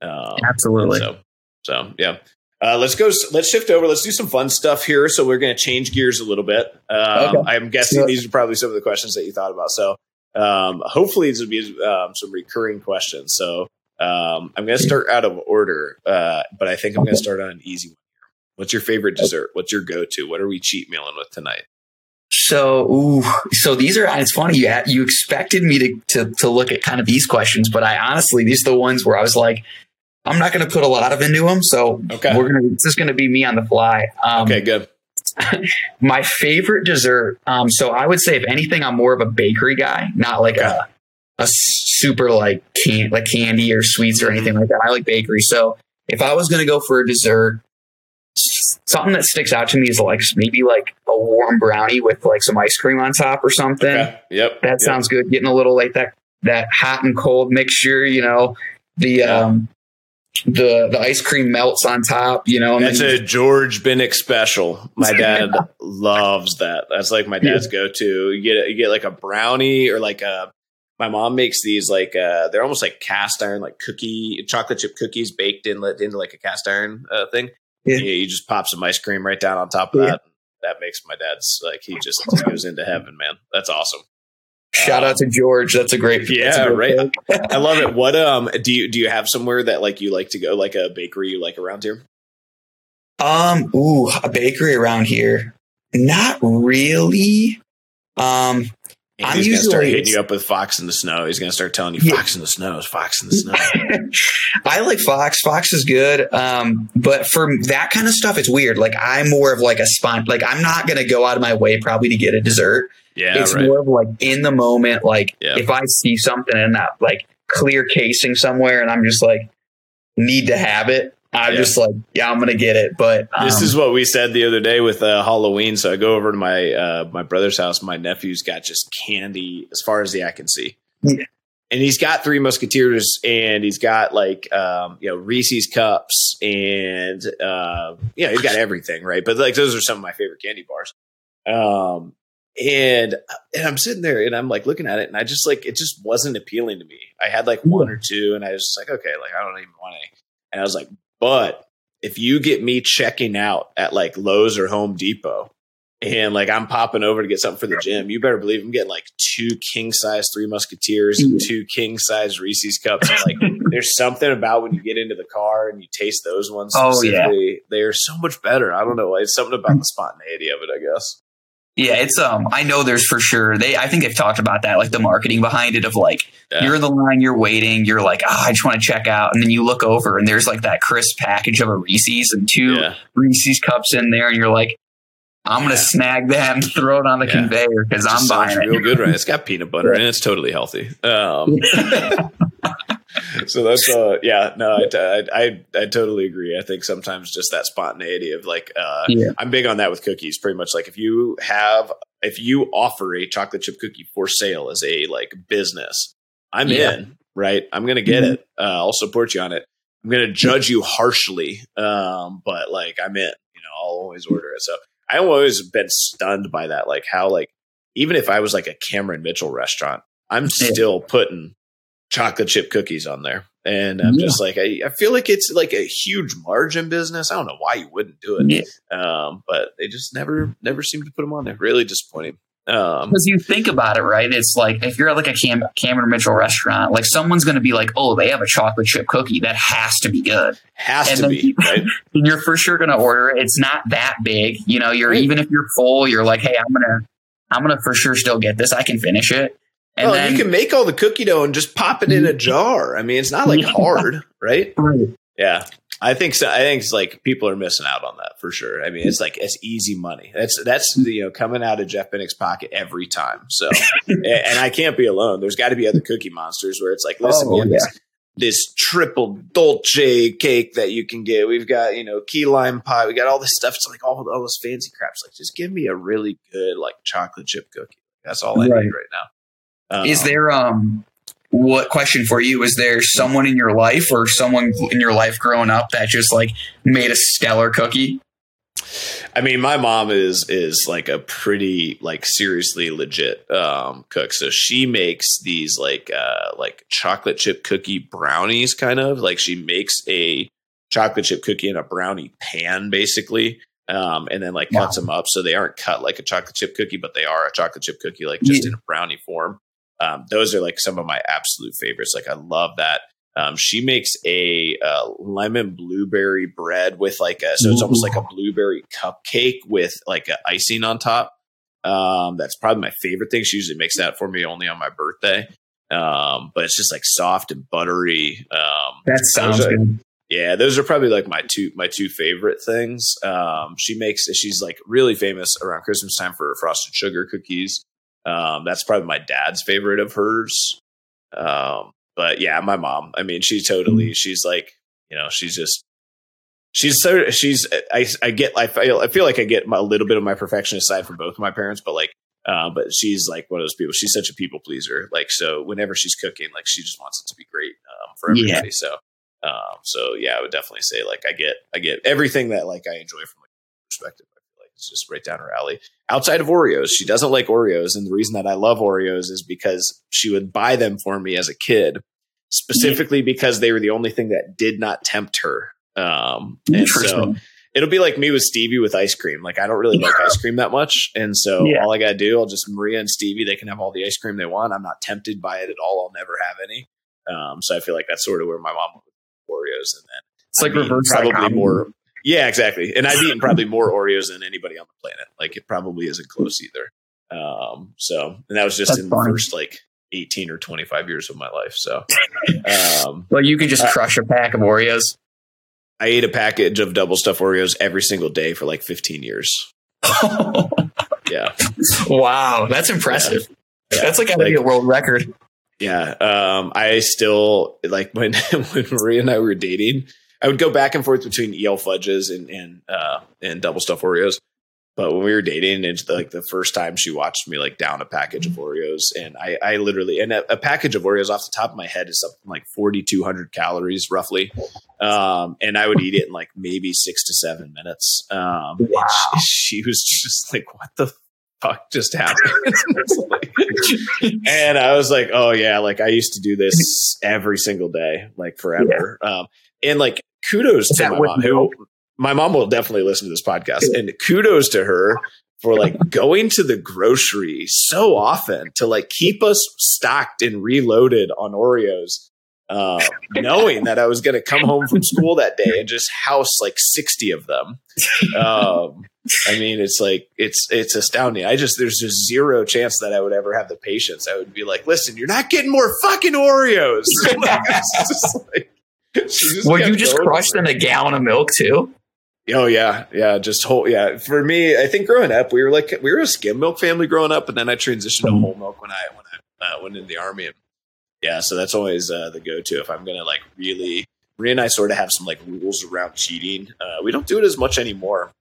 Speaker 1: Um,
Speaker 2: Absolutely.
Speaker 1: so, so yeah. Uh, let's go. Let's shift over. Let's do some fun stuff here. So we're going to change gears a little bit. Um,
Speaker 2: Okay.
Speaker 1: I'm guessing these are probably some of the questions that you thought about. So um, hopefully these will be um, some recurring questions. So um, I'm going to start out of order, uh, but I think I'm going to start on an easy one. What's your favorite dessert? What's your go-to? What are we cheat mealing with tonight?
Speaker 2: So, ooh, so these are, it's funny. You, you expected me to, to, to look at kind of these questions, but I honestly, these are the ones where I was like, I'm not going to put a lot of into them. So
Speaker 1: Okay.
Speaker 2: we're going to, it's just going to be me on the fly. Um,
Speaker 1: Okay, good.
Speaker 2: my favorite dessert. Um, so I would say, if anything, I'm more of a bakery guy, not like
Speaker 1: Okay.
Speaker 2: a a super like can like candy or sweets or anything like that. I like bakery. So if I was going to go for a dessert, something that sticks out to me is like maybe like a warm brownie with like some ice cream on top or something.
Speaker 1: Okay. Yep.
Speaker 2: That
Speaker 1: Yep.
Speaker 2: sounds good. Getting a little like that that hot and cold mixture. You know, the
Speaker 1: Yeah.
Speaker 2: um the the ice cream melts on top. You know, and
Speaker 1: That's
Speaker 2: then
Speaker 1: a George Binnick special. My dad loves that. That's like my dad's go-to. You get you get like a brownie or like a. My mom makes these like uh, they're almost like cast iron, like cookie chocolate chip cookies baked in let into like a cast iron uh, thing.
Speaker 2: Yeah.
Speaker 1: You, you just pop some ice cream right down on top of
Speaker 2: Yeah.
Speaker 1: that. That makes my dad's like he just goes into heaven, man. That's awesome.
Speaker 2: Shout out to George. That's a great. that's a
Speaker 1: Yeah,
Speaker 2: great
Speaker 1: right. I love it. What um do you do you have somewhere that like you like to go, like a bakery you like around here?
Speaker 2: Um, ooh, a bakery around here. Not really. Um,
Speaker 1: And
Speaker 2: I'm
Speaker 1: he's gonna start hitting you up with Fox in the Snow. He's gonna start telling you
Speaker 2: Yeah.
Speaker 1: Fox in the Snow is Fox in the Snow.
Speaker 2: I like Fox. Fox is good. Um, but for that kind of stuff, it's weird. Like I'm more of like a spont. Like I'm not gonna go out of my way probably to get a dessert.
Speaker 1: Yeah,
Speaker 2: it's
Speaker 1: right.
Speaker 2: more of like in the moment. Like
Speaker 1: Yeah.
Speaker 2: if I see something in that like clear casing somewhere, and I'm just like need to have it. I'm
Speaker 1: Yeah.
Speaker 2: just like, yeah, I'm gonna get it. But um,
Speaker 1: This is what we said the other day with uh, Halloween. So I go over to my uh, my brother's house. My nephew's got just candy as far as the eye can see,
Speaker 2: Yeah.
Speaker 1: and he's got Three Musketeers, and he's got like um, you know Reese's cups, and uh, you know he's got everything right. But like those are some of my favorite candy bars. Um, and and I'm sitting there and I'm like looking at it, and I just like it just wasn't appealing to me. I had like one or two, and I was just like, okay, like I don't even want any. And I was like, but if you get me checking out at like Lowe's or Home Depot and like I'm popping over to get something for the gym, you better believe I'm getting like two king size Three Musketeers and two king size Reese's cups. Like there's something about when you get into the car and you taste those ones
Speaker 2: Oh, yeah.
Speaker 1: they're so much better. I don't know. It's something about the spontaneity of it, I guess.
Speaker 2: Yeah, it's um. I know there's for sure. They, I think they've talked about that, like the marketing behind it, of like
Speaker 1: Yeah.
Speaker 2: you're in the line, you're waiting, you're like, ah, I just want to check out, and then you look over and there's like that crisp package of a Reese's and two
Speaker 1: Yeah.
Speaker 2: Reese's cups in there, and you're like, I'm gonna
Speaker 1: Yeah.
Speaker 2: snag them, throw it on the conveyor because I'm buying
Speaker 1: real
Speaker 2: it.
Speaker 1: good, right? It's got peanut butter and it's totally healthy. Um, so that's uh yeah no I, I I I totally agree. I think sometimes just that spontaneity of like uh
Speaker 2: yeah,
Speaker 1: I'm big on that with cookies. Pretty much like if you have if you offer a chocolate chip cookie for sale as a like business, I'm
Speaker 2: Yeah.
Speaker 1: in. Right, I'm gonna get
Speaker 2: Mhm.
Speaker 1: it. Uh, I'll support you on it. I'm gonna judge you harshly, um, but like I'm in. You know, I'll always order it. So I've always been stunned by that. Like how like even if I was like a Cameron Mitchell restaurant, I'm still putting chocolate chip cookies on there. And I'm
Speaker 2: Yeah.
Speaker 1: just like, I, I feel like it's like a huge margin business. I don't know why you wouldn't do it.
Speaker 2: Yeah.
Speaker 1: Um, but they just never, never seem to put them on there. Really disappointing. Um,
Speaker 2: because you think about it, right? It's like if you're at like a Cam- Cameron Mitchell restaurant, like someone's gonna be like, oh, they have a chocolate chip cookie, that has to be good.
Speaker 1: has
Speaker 2: and
Speaker 1: to be,
Speaker 2: you-
Speaker 1: right?
Speaker 2: And you're for sure gonna order it. It's not that big, you know. You're
Speaker 1: Right.
Speaker 2: even if you're full, you're like, hey, I'm gonna, I'm gonna for sure still get this. I can finish it. And
Speaker 1: well,
Speaker 2: then
Speaker 1: you can make all the cookie dough and just pop it in a jar. I mean, it's not like hard, right? Yeah. I think so. I think it's like people are missing out on that for sure. I mean, it's like it's easy money. That's that's you know coming out of Jeff Binnick's pocket every time. So, and I can't be alone. There's got to be other Cookie Monsters where it's like, listen, oh, yeah. this, this triple dolce cake that you can get. We've got you know key lime pie. We got all this stuff. It's like all all this fancy crap. It's like just give me a really good like chocolate chip cookie. That's all I right. need right now.
Speaker 2: Um, Is there um what question for you is there someone in your life or someone in your life growing up that just like made a stellar cookie
Speaker 1: I mean, my mom is is like a pretty like seriously legit um, cook. So she makes these like uh, like chocolate chip cookie brownies, kind of like she makes a chocolate chip cookie in a brownie pan, basically, um, and then like wow. cuts them up so they aren't cut like a chocolate chip cookie, but they are a chocolate chip cookie, like just yeah. in a brownie form. Um, those are like some of my absolute favorites. Like I love that. Um, she makes a uh, lemon blueberry bread with like a so it's Ooh. almost like a blueberry cupcake with like a icing on top. Um, that's probably my favorite thing. She usually makes that for me only on my birthday. Um, but it's just like soft and buttery. Um,
Speaker 2: that sounds good.
Speaker 1: Yeah, those are probably like my two my two favorite things. Um, she makes she's like really famous around Christmas time for frosted sugar cookies. Um, that's probably my dad's favorite of hers. Um, but yeah, my mom. I mean, she totally. Mm-hmm. She's like, you know, she's just. She's so she's I I get I feel I feel like I get a little bit of my perfectionist side from both of my parents, but like uh, but she's like one of those people. She's such a people pleaser. Like so, whenever she's cooking, like she just wants it to be great um, for everybody. Yeah. So, um, so yeah, I would definitely say like I get I get everything that like I enjoy from a perspective. Like, it's just right down her alley. Outside of Oreos, she doesn't like Oreos. And the reason that I love Oreos is because she would buy them for me as a kid, specifically yeah. because they were the only thing that did not tempt her. Um, and so it'll be like me with Stevie with ice cream. Like I don't really like ice cream that much. And so yeah. all I got to do, I'll just Maria and Stevie, they can have all the ice cream they want. I'm not tempted by it at all. I'll never have any. Um, so I feel like that's sort of where my mom Oreos and then
Speaker 2: it's like reverse
Speaker 1: probably more yeah, exactly. And I've eaten probably more Oreos than anybody on the planet. Like it probably isn't close either. Um, so, and that was just That's in the first like 18 or 25 years of my life. So,
Speaker 2: um, well, you can just crush a pack of Oreos.
Speaker 1: I ate a package of double stuffed Oreos every single day for like 15 years. yeah.
Speaker 2: Wow. That's impressive. Yeah. That's like, like a world record.
Speaker 1: Yeah. Um, I still like when, when Maria and I were dating, I would go back and forth between EL fudges and and uh, and double stuff Oreos. But when we were dating, it's like the first time she watched me like down a package of Oreos, and I, I literally and a, a, package of Oreos off the top of my head is something like forty two hundred calories roughly, um, and I would eat it in like maybe six to seven minutes. Um, wow. she, she, was just like, "What the fuck just happened?" and I was like, "Oh yeah, like I used to do this every single day, like forever." Yeah. Um, and like kudos to my mom who my mom will definitely listen to this podcast and kudos to her for like going to the grocery so often to like keep us stocked and reloaded on Oreos. Uh, knowing that I was going to come home from school that day and just house like 60 of them. Um, I mean, it's like, it's, it's astounding. I just, there's just zero chance that I would ever have the patience. I would be like, listen, you're not getting more fucking Oreos. like,
Speaker 2: well, you just crushed in a gallon of milk too.
Speaker 1: Oh yeah, yeah. Just whole yeah. For me, I think growing up, we were like we were a skim milk family growing up, and then I transitioned to mm-hmm. whole milk when I when I uh, went in the army. And yeah, so that's always uh, the go to if I'm gonna like really. Rhea and I sort of have some like rules around cheating. Uh, we don't do it as much anymore,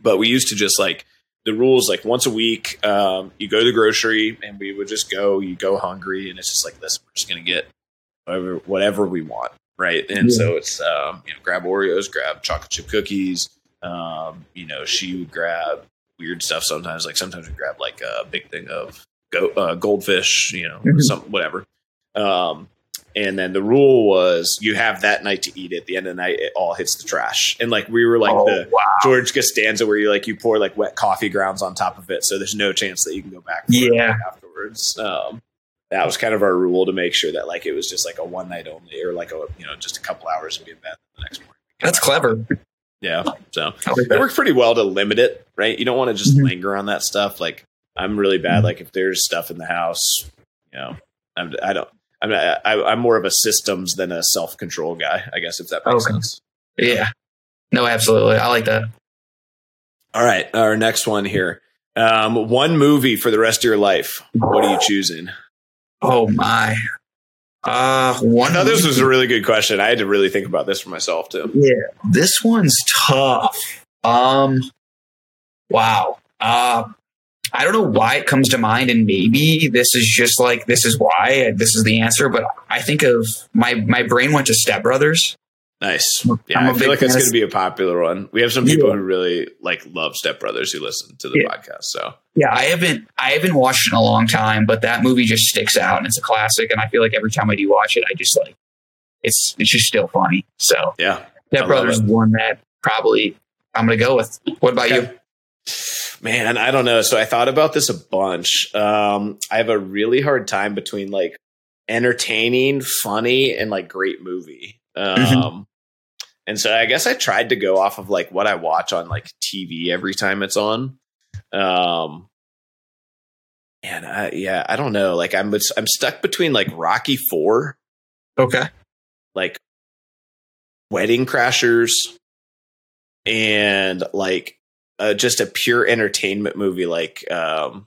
Speaker 1: but we used to just like the rules like once a week. Um, you go to the grocery, and we would just go. You go hungry, and it's just like this. We're just gonna get whatever whatever we want right? And yeah. so it's um, you know grab Oreos, grab chocolate chip cookies. Um, you know, she would grab weird stuff sometimes. Like sometimes we grab like a big thing of go, uh, goldfish, you know, mm-hmm. some whatever. Um, and then the rule was you have that night to eat it. At the end of the night, it all hits the trash. And like we were like oh, the wow. George Costanza, where you like you pour like wet coffee grounds on top of it, so there's no chance that you can go back.
Speaker 2: yeah.
Speaker 1: Afterwards, um, that was kind of our rule to make sure that like it was just like a one night only or like a you know just a couple hours and be in bed the next morning.
Speaker 2: That's clever.
Speaker 1: Yeah, so it worked pretty well to limit it, right? You don't want to just mm-hmm. linger on that stuff. Like I'm really bad. Mm-hmm. Like if there's stuff in the house, you know, I'm, I don't. I'm I, am more of a systems than a self control guy. I guess if that makes okay. sense.
Speaker 2: Yeah. No, absolutely. I like that.
Speaker 1: All right, our next one here. Um, one movie for the rest of your life. What are you choosing?
Speaker 2: Oh my. Uh, one.
Speaker 1: Thought this was a really good question. I had to really think about this for myself too.
Speaker 2: Yeah, this one's tough. Um, wow. Uh, I don't know why it comes to mind, and maybe this is just like this is why this is the answer. But I think of my my brain went to Step Brothers.
Speaker 1: Nice. Yeah, I feel like that's going to be a popular one. We have some people yeah. who really like love Step Brothers who listen to the yeah. podcast. So
Speaker 2: yeah, I haven't I haven't watched it in a long time, but that movie just sticks out and it's a classic. And I feel like every time I do watch it, I just like it's it's just still funny. So
Speaker 1: yeah,
Speaker 2: Step Brothers one that probably I'm going to go with. What about okay. you?
Speaker 1: Man, I don't know. So I thought about this a bunch. Um, I have a really hard time between like entertaining, funny, and like great movie. Mm-hmm. Um, mm-hmm. And so I guess I tried to go off of like what I watch on like TV every time it's on. Um, and I, yeah, I don't know. Like I'm, I'm stuck between like Rocky Four,
Speaker 2: okay,
Speaker 1: like Wedding Crashers, and like uh, just a pure entertainment movie like um,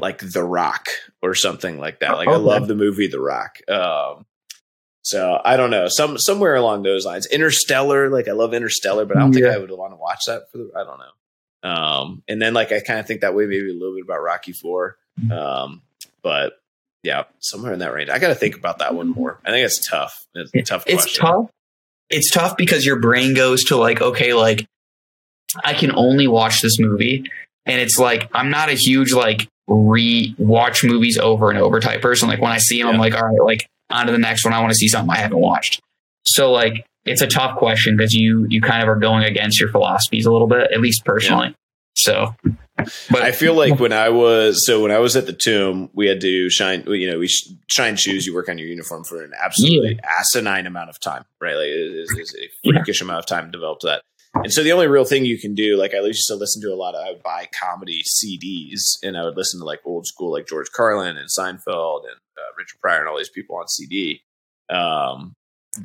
Speaker 1: like The Rock or something like that. Like okay. I love the movie The Rock. Um, so I don't know, some somewhere along those lines. Interstellar, like I love Interstellar, but I don't yeah. think I would want to watch that for the. I don't know. Um, and then like I kind of think that way maybe a little bit about Rocky Four, um, but yeah, somewhere in that range. I got to think about that one more. I think it's tough. It's a tough.
Speaker 2: It's tough. It's tough because your brain goes to like, okay, like I can only watch this movie, and it's like I'm not a huge like re watch movies over and over type person. Like when I see them, yeah. I'm like, all right, like on to the next one. I want to see something I haven't watched. So like it's a tough question because you you kind of are going against your philosophies a little bit, at least personally. Yeah. So
Speaker 1: but I feel like when I was so when I was at the tomb, we had to shine. You know, we shine shoes. You work on your uniform for an absolutely yeah. asinine amount of time, right? Like it is, it is a freakish yeah. amount of time to develop that. And so the only real thing you can do, like I used to listen to a lot of, I would buy comedy CDs and I would listen to like old school, like George Carlin and Seinfeld and uh, Richard Pryor and all these people on CD. Um,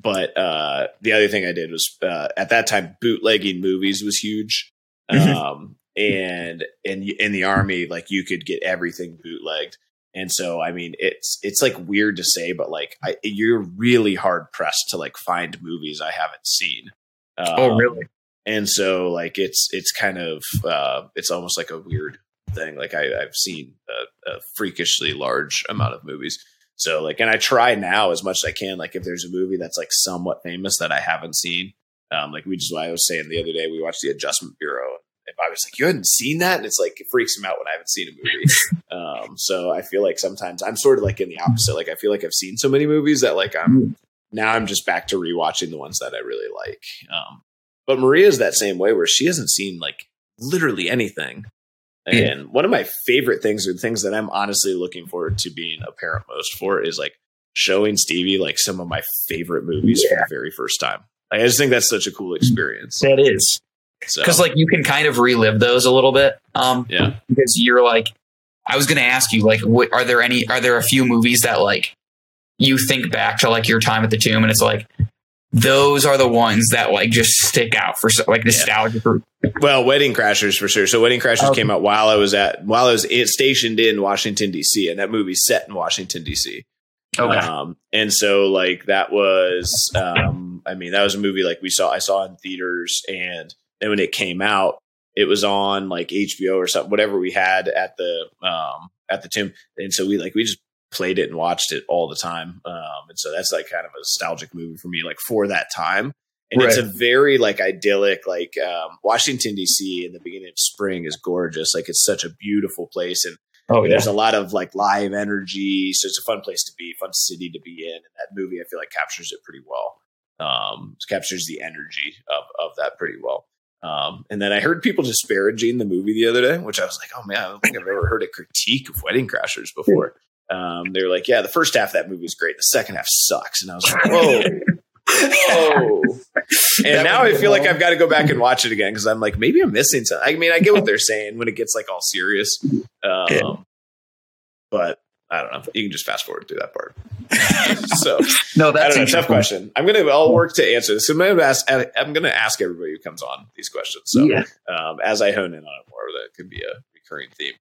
Speaker 1: but uh, the other thing I did was uh, at that time bootlegging movies was huge. Mm-hmm. Um, and in in the army, like you could get everything bootlegged. And so, I mean, it's it's like weird to say, but like I, you're really hard pressed to like find movies I haven't seen.
Speaker 2: Oh, um, oh, really?
Speaker 1: And so like it's it's kind of uh, it's almost like a weird thing. Like I, have seen a, a, freakishly large amount of movies. So like, and I try now as much as I can. Like if there's a movie that's like somewhat famous that I haven't seen, um, like we just I was saying the other day we watched The Adjustment Bureau. If I was like, you hadn't seen that, and it's like it freaks him out when I haven't seen a movie. um, so I feel like sometimes I'm sort of like in the opposite. Like I feel like I've seen so many movies that like I'm now I'm just back to rewatching the ones that I really like. Um, but Maria's that same way where she hasn't seen like literally anything. And one of my favorite things or things that I'm honestly looking forward to being a parent most for is like showing Stevie like some of my favorite movies yeah. for the very first time. Like, I just think that's such a cool experience.
Speaker 2: That is. Because so. like you can kind of relive those a little bit. Um
Speaker 1: yeah.
Speaker 2: because you're like I was gonna ask you, like, what, are there any are there a few movies that like you think back to like your time at the tomb and it's like those are the ones that like just stick out for like nostalgia yeah. for
Speaker 1: well wedding crashers for sure so wedding crashers okay. came out while i was at while i was stationed in washington dc and that movie's set in washington dc
Speaker 2: okay
Speaker 1: um, and so like that was um, i mean that was a movie like we saw i saw in theaters and then when it came out it was on like hbo or something whatever we had at the um at the tomb and so we like we just played it and watched it all the time. Um, and so that's like kind of a nostalgic movie for me, like for that time. And right. it's a very like idyllic, like um, Washington D.C. in the beginning of spring is gorgeous. Like it's such a beautiful place, and oh, yeah. there's a lot of like live energy. So it's a fun place to be, fun city to be in. And that movie, I feel like captures it pretty well. Um, captures the energy of of that pretty well. Um, and then I heard people disparaging the movie the other day, which I was like, oh man, I don't think I've ever heard a critique of Wedding Crashers before um, they were like, yeah, the first half of that movie is great. The second half sucks. And I was like, whoa. whoa. And now I feel like I've got to go back and watch it again because I'm like, maybe I'm missing something. I mean, I get what they're saying when it gets like all serious. Um, but I don't know. You can just fast forward through that part. so
Speaker 2: no, that's
Speaker 1: a tough question. I'm gonna. I'll work to answer this. I'm gonna ask. I'm gonna ask everybody who comes on these questions. So yeah. um, as I hone in on it more, that could be a recurring theme.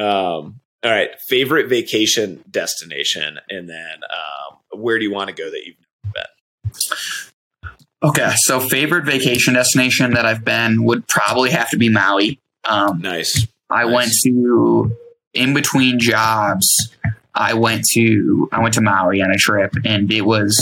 Speaker 1: Um, all right, favorite vacation destination, and then um, where do you want to go that you've never been?
Speaker 2: Okay, so favorite vacation destination that I've been would probably have to be Maui.
Speaker 1: Um, nice.
Speaker 2: I
Speaker 1: nice.
Speaker 2: went to in between jobs. I went to I went to Maui on a trip, and it was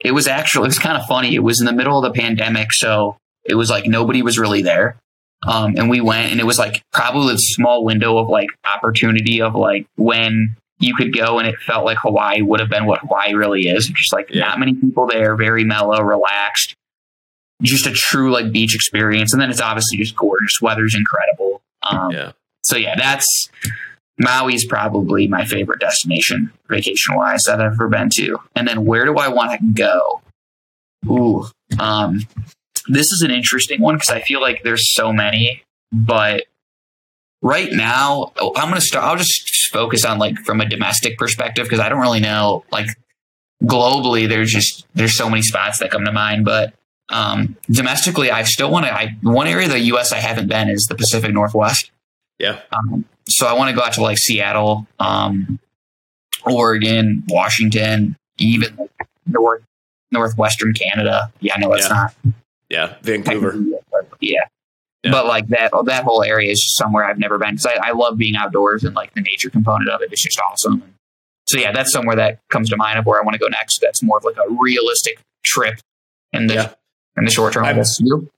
Speaker 2: it was actually it was kind of funny. It was in the middle of the pandemic, so it was like nobody was really there. Um, and we went, and it was like probably a small window of like opportunity of like when you could go, and it felt like Hawaii would have been what Hawaii really is. Just like yeah. not many people there, very mellow, relaxed, just a true like beach experience. And then it's obviously just gorgeous. Weather's incredible. Um, yeah. So yeah, that's Maui's probably my favorite destination vacation wise that I've ever been to. And then where do I want to go? Ooh, um, this is an interesting one because I feel like there's so many, but right now I'm going to start. I'll just focus on like from a domestic perspective because I don't really know like globally. There's just there's so many spots that come to mind, but um, domestically, I still want to. I one area of the U.S. I haven't been is the Pacific Northwest.
Speaker 1: Yeah.
Speaker 2: Um, so I want to go out to like Seattle, um, Oregon, Washington, even north northwestern Canada. Yeah, I know it's yeah. not
Speaker 1: yeah, Vancouver.
Speaker 2: Yeah. yeah. But like that, that whole area is just somewhere I've never been because I, I, love being outdoors and like the nature component of it is just awesome. So yeah, that's somewhere that comes to mind of where I want to go next. That's more of like a realistic trip in the yeah. in the short term.
Speaker 1: I'm,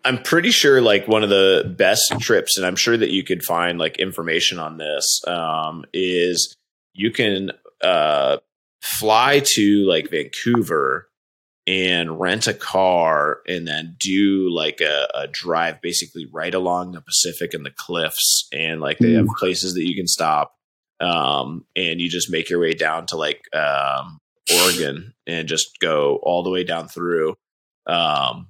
Speaker 1: I'm pretty sure like one of the best trips, and I'm sure that you could find like information on this um, is you can uh, fly to like Vancouver and rent a car and then do like a, a, drive basically right along the Pacific and the cliffs. And like they have places that you can stop. Um, and you just make your way down to like um, Oregon and just go all the way down through. Um,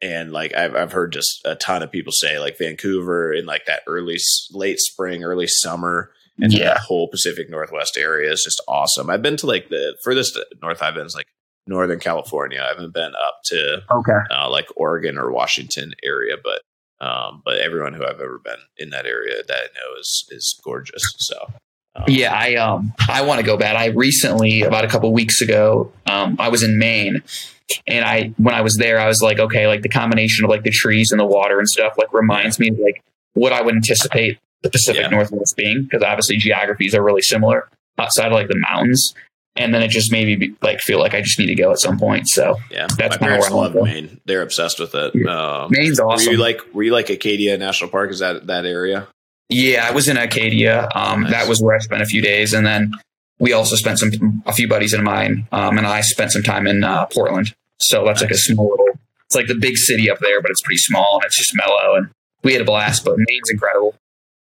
Speaker 1: and like I've, I've heard just a ton of people say like Vancouver in like that early, late spring, early summer. And yeah. the whole Pacific Northwest area is just awesome. I've been to like the furthest north I've been is like Northern California. I haven't been up to
Speaker 2: okay
Speaker 1: uh, like Oregon or Washington area, but um, but everyone who I've ever been in that area that I know is is gorgeous. So
Speaker 2: um, yeah, I um I want to go back. I recently about a couple weeks ago, um, I was in Maine, and I when I was there, I was like, okay, like the combination of like the trees and the water and stuff like reminds me of like what I would anticipate the Pacific yeah. Northwest being because obviously geographies are really similar outside of like the mountains and then it just made me be, like feel like I just need to go at some point. So
Speaker 1: yeah, that's my parents love Maine. They're obsessed with it. Yeah.
Speaker 2: Um, Maine's awesome.
Speaker 1: Were you like were you like Acadia National Park? Is that that area?
Speaker 2: Yeah, I was in Acadia. Um, nice. That was where I spent a few days, and then we also spent some a few buddies of mine, um, and I spent some time in uh, Portland. So that's nice. like a small little. It's like the big city up there, but it's pretty small and it's just mellow, and we had a blast. But Maine's incredible.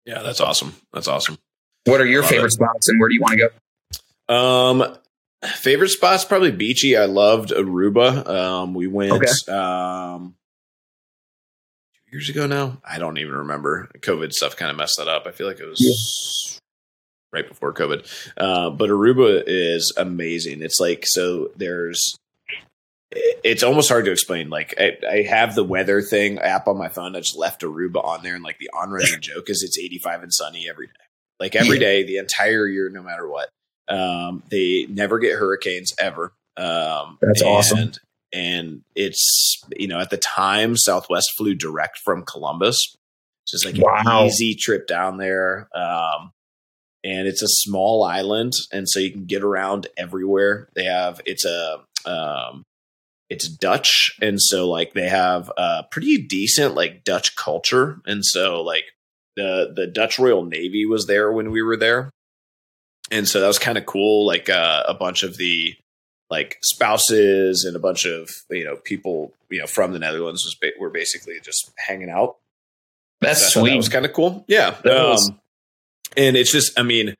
Speaker 1: Yeah, that's awesome. That's awesome.
Speaker 2: What are your Love favorite it. spots, and where do you want to go?
Speaker 1: Um, favorite spots probably beachy. I loved Aruba. Um, we went okay. um years ago now. I don't even remember. COVID stuff kind of messed that up. I feel like it was yeah. right before COVID. Uh, but Aruba is amazing. It's like so there's it's almost hard to explain. Like I, I, have the weather thing app on my phone. I just left Aruba on there, and like the on running joke is it's 85 and sunny every day. Like every day, the entire year, no matter what. Um, they never get hurricanes ever. Um,
Speaker 2: That's and, awesome.
Speaker 1: And it's you know at the time Southwest flew direct from Columbus, just like wow. an easy trip down there. Um, and it's a small island, and so you can get around everywhere. They have it's a um, it's Dutch, and so like they have a pretty decent like Dutch culture, and so like the the Dutch Royal Navy was there when we were there, and so that was kind of cool. Like uh, a bunch of the like spouses and a bunch of you know people you know from the Netherlands was ba- were basically just hanging out.
Speaker 2: That's so sweet. That
Speaker 1: was kind of cool. Yeah. Um, and it's just, I mean,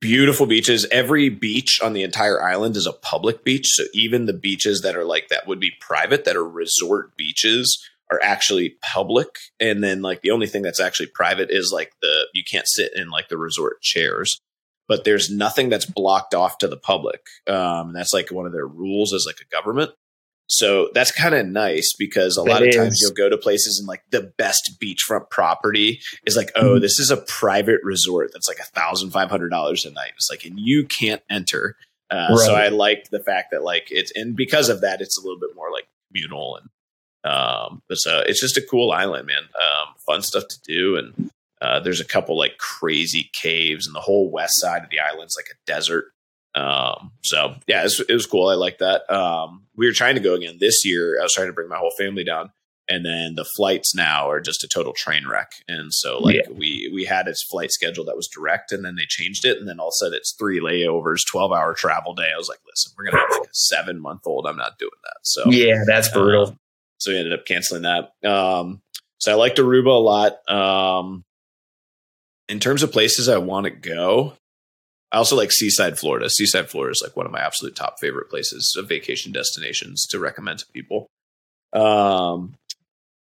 Speaker 1: beautiful beaches. Every beach on the entire island is a public beach. So even the beaches that are like that would be private, that are resort beaches, are actually public. And then like the only thing that's actually private is like the you can't sit in like the resort chairs. But there's nothing that's blocked off to the public. Um, that's like one of their rules as like a government. So that's kind of nice because a lot of times you'll go to places and like the best beachfront property is like, oh, mm-hmm. this is a private resort that's like a thousand five hundred dollars a night. It's like, and you can't enter. Uh, right. So I like the fact that like it's and because of that, it's a little bit more like communal and um, but so it's just a cool island, man. Um, fun stuff to do and uh, there's a couple like crazy caves, and the whole west side of the island's like a desert. Um, so yeah, it was, it was, cool. I like that. Um, we were trying to go again this year. I was trying to bring my whole family down, and then the flights now are just a total train wreck. And so like yeah. we we had its flight schedule that was direct, and then they changed it, and then all of a sudden it's three layovers, twelve hour travel day. I was like, listen, we're gonna have like a seven month old. I'm not doing that. So
Speaker 2: yeah, that's brutal.
Speaker 1: Um, so we ended up canceling that. Um, so I liked Aruba a lot. Um, in terms of places I want to go, I also like Seaside, Florida. Seaside, Florida is like one of my absolute top favorite places of vacation destinations to recommend to people. Um,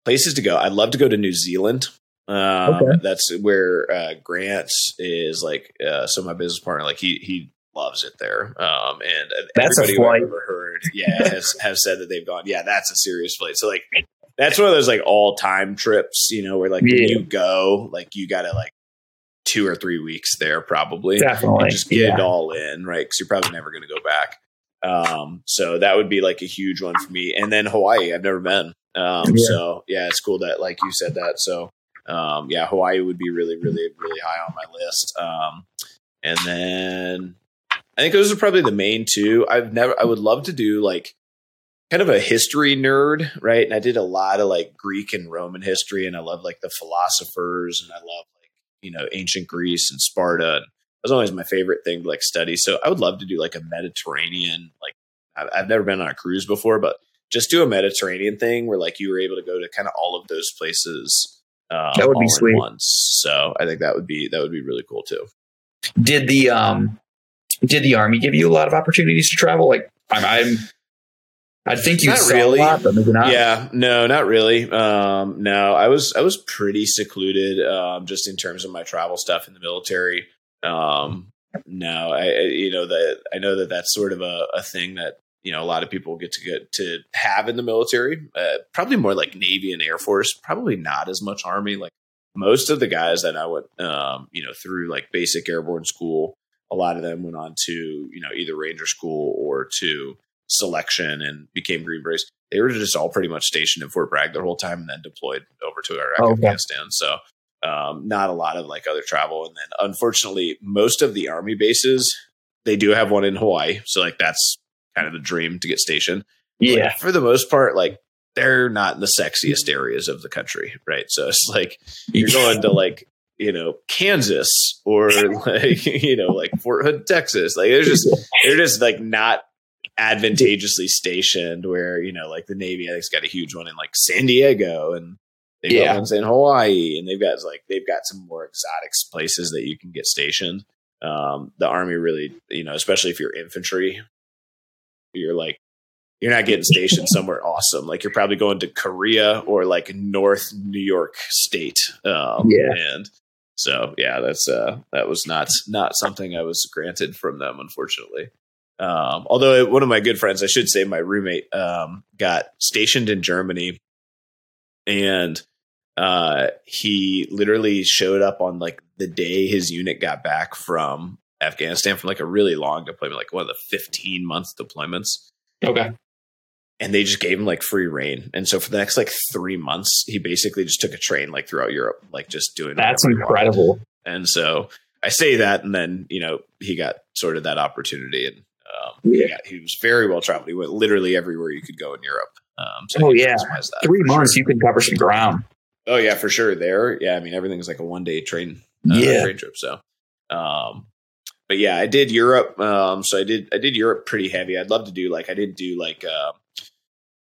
Speaker 1: places to go. I'd love to go to New Zealand. Um, okay. That's where uh, Grant is like. Uh, so my business partner, like he he loves it there. Um, and
Speaker 2: that's everybody a flight. I've
Speaker 1: ever heard, yeah, has have said that they've gone. Yeah, that's a serious flight. So like, that's one of those like all time trips, you know, where like yeah. when you go, like you got to like two or three weeks there, probably.
Speaker 2: Definitely.
Speaker 1: just get yeah. it all in, right? Because you're probably never going to go back. Um, so that would be like a huge one for me. And then Hawaii, I've never been. Um, yeah. so yeah, it's cool that like you said that. So um, yeah, Hawaii would be really, really, really high on my list. Um, and then I think those are probably the main two. I've never, I would love to do like kind of a history nerd, right? And I did a lot of like Greek and Roman history, and I love like the philosophers, and I love you know ancient Greece and Sparta. And that was always my favorite thing to like study. So I would love to do like a Mediterranean. Like I've never been on a cruise before, but just do a Mediterranean thing where like you were able to go to kind of all of those places.
Speaker 2: Um, that would be sweet.
Speaker 1: Once. So I think that would be that would be really cool too.
Speaker 2: Did the um did the army give you a lot of opportunities to travel? Like I'm, I'm I think you not saw really. a lot, but maybe not.
Speaker 1: Yeah, no, not really. Um, no, I was I was pretty secluded, um, just in terms of my travel stuff in the military. Um, no, I, I you know that I know that that's sort of a, a thing that you know a lot of people get to get to have in the military. Uh, probably more like Navy and Air Force. Probably not as much Army. Like most of the guys that I went, um, you know, through like basic airborne school, a lot of them went on to you know either Ranger school or to selection and became Green Berets. They were just all pretty much stationed in Fort Bragg their whole time and then deployed over to Iraq, oh, Afghanistan. So um, not a lot of like other travel. And then unfortunately, most of the army bases, they do have one in Hawaii. So like that's kind of the dream to get stationed.
Speaker 2: Yeah.
Speaker 1: For the most part, like they're not in the sexiest areas of the country, right? So it's like you're going to like you know Kansas or like you know like Fort Hood, Texas. Like they're just they're just like not advantageously stationed where you know like the navy i think's got a huge one in like san diego and they've yeah. got ones in hawaii and they've got like they've got some more exotic places that you can get stationed. Um, the army really you know especially if you're infantry you're like you're not getting stationed somewhere awesome. Like you're probably going to korea or like north new york state um,
Speaker 2: yeah.
Speaker 1: and so yeah that's uh that was not not something i was granted from them unfortunately um, although one of my good friends, I should say, my roommate, um, got stationed in Germany, and uh, he literally showed up on like the day his unit got back from Afghanistan from like a really long deployment, like one of the fifteen month deployments.
Speaker 2: Okay.
Speaker 1: And they just gave him like free rein, and so for the next like three months, he basically just took a train like throughout Europe, like just doing. That.
Speaker 2: That's incredible.
Speaker 1: And so I say that, and then you know he got sort of that opportunity, and um,
Speaker 2: yeah.
Speaker 1: yeah. he was very well traveled. He went literally everywhere you could go in Europe. Um,
Speaker 2: so oh yeah, three months sure. you can cover some ground.
Speaker 1: Oh yeah, for sure. There, yeah. I mean, everything's like a one day train, uh, yeah, train trip. So, um, but yeah, I did Europe. Um, so I did I did Europe pretty heavy. I'd love to do like I didn't do like uh,